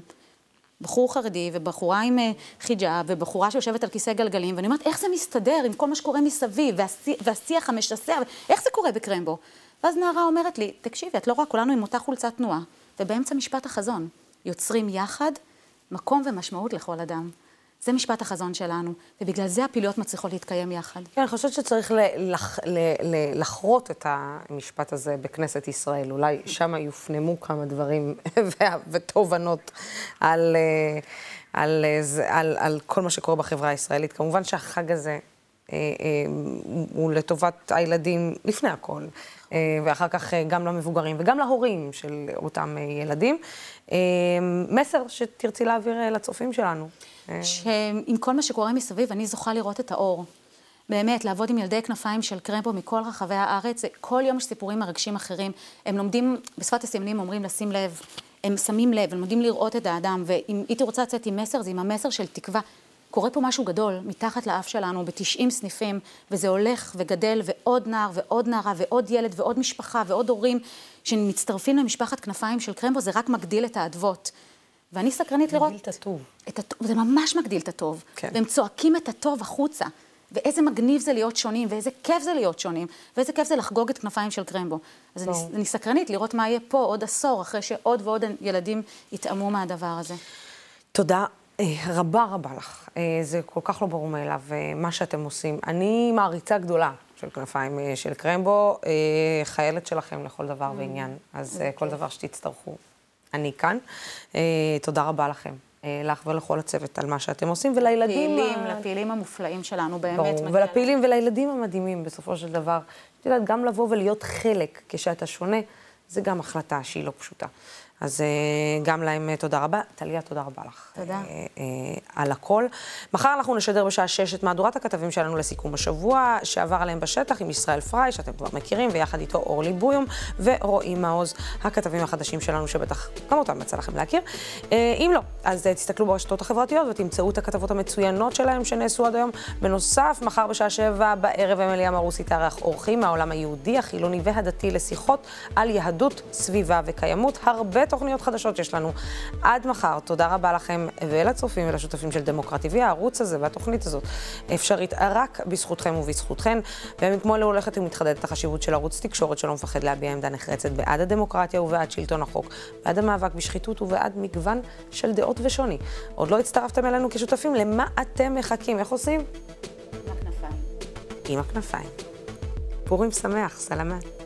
בחור חרדי ובחורה עם אה, חיג'אב ובחורה שיושבת על כיסא גלגלים, ואני אומרת, איך זה מסתדר עם כל מה שקורה מסביב, והשיח, והשיח המשסע, איך זה קורה בקרמבו? ואז נערה אומרת לי, תקשיבי, את לא רואה, כולנו עם אותה חולצת תנועה, ובאמצע משפט החזון, יוצרים יחד מקום ומשמעות לכל אדם. זה משפט החזון שלנו, ובגלל זה הפעילויות מצליחות להתקיים יחד. כן, אני חושבת שצריך לח, לחרות את המשפט הזה בכנסת ישראל. אולי שם יופנמו כמה דברים *laughs* ותובנות על, על, על, על, על כל מה שקורה בחברה הישראלית. כמובן שהחג הזה אה, אה, הוא לטובת הילדים לפני הכל, אה, ואחר כך גם למבוגרים וגם להורים של אותם ילדים. מסר שתרצי להעביר לצופים שלנו. שעם כל מה שקורה מסביב, אני זוכה לראות את האור. באמת, לעבוד עם ילדי כנפיים של קרמבו מכל רחבי הארץ, כל יום יש סיפורים מרגשים אחרים. הם לומדים, בשפת הסימנים אומרים לשים לב, הם שמים לב, הם לומדים לראות את האדם, ואם הייתי רוצה לצאת עם מסר, זה עם המסר של תקווה. קורה פה משהו גדול מתחת לאף שלנו ב-90 סניפים, וזה הולך וגדל, ועוד נער ועוד נערה ועוד ילד ועוד משפחה ועוד הורים שמצטרפים למשפחת כנפיים של קרמבו, זה רק מגדיל את האדוות. ואני סקרנית לראות... מגדיל את הטוב. את הטוב. זה ממש מגדיל את הטוב. כן. והם צועקים את הטוב החוצה. ואיזה מגניב זה להיות שונים, ואיזה כיף זה להיות שונים, ואיזה כיף זה לחגוג את כנפיים של קרמבו. אז אני, אני סקרנית לראות מה יהיה פה עוד עשור, אחרי שעוד ועוד ילדים יטעמו מהדבר הזה. תודה רבה רבה לך. אה, זה כל כך לא ברור מאליו, אה, מה שאתם עושים. אני מעריצה גדולה של כנפיים של קרמבו, חיילת שלכם לכל דבר ועניין. אז כל דבר שתצטרכו, אני כאן. תודה רבה לכם. לך ולכל הצוות על מה שאתם עושים, ולילדים... לפעילים, ה... לפעילים המופלאים שלנו, באמת. ברור, ולפעילים ולילדים המדהימים, בסופו של דבר. את יודעת, גם לבוא ולהיות חלק כשאתה שונה, זה גם החלטה שהיא לא פשוטה. אז אה, גם להם אה, תודה רבה. טליה, תודה רבה לך. תודה. אה, על הכל. מחר אנחנו נשדר בשעה 6 את מהדורת הכתבים שלנו לסיכום השבוע, שעבר עליהם בשטח עם ישראל פריי, שאתם כבר מכירים, ויחד איתו אורלי בויום ורועי מעוז, הכתבים החדשים שלנו, שבטח גם אותם יצא לכם להכיר. אם לא, אז תסתכלו ברשתות החברתיות ותמצאו את הכתבות המצוינות שלהם שנעשו עד היום. בנוסף, מחר בשעה 7 בערב אמילי אמרוסי תארח אורחים מהעולם היהודי, החילוני והדתי לשיחות על יהדות, סביבה וקיימות. הרבה תוכניות חדשות יש לנו. עד מחר, תודה רבה לכם ולצופים ולשותפים של דמוקרט TV. הערוץ הזה והתוכנית הזאת אפשרית רק בזכותכם ובזכותכן. וכמו אלו הולכת ומתחדדת החשיבות של ערוץ תקשורת שלא מפחד להביע עמדה נחרצת בעד הדמוקרטיה ובעד שלטון החוק, בעד המאבק בשחיתות ובעד מגוון של דעות ושוני. עוד לא הצטרפתם אלינו כשותפים, למה אתם מחכים? איך עושים? עם הכנפיים. עם הכנפיים. פורים שמח, סלמת.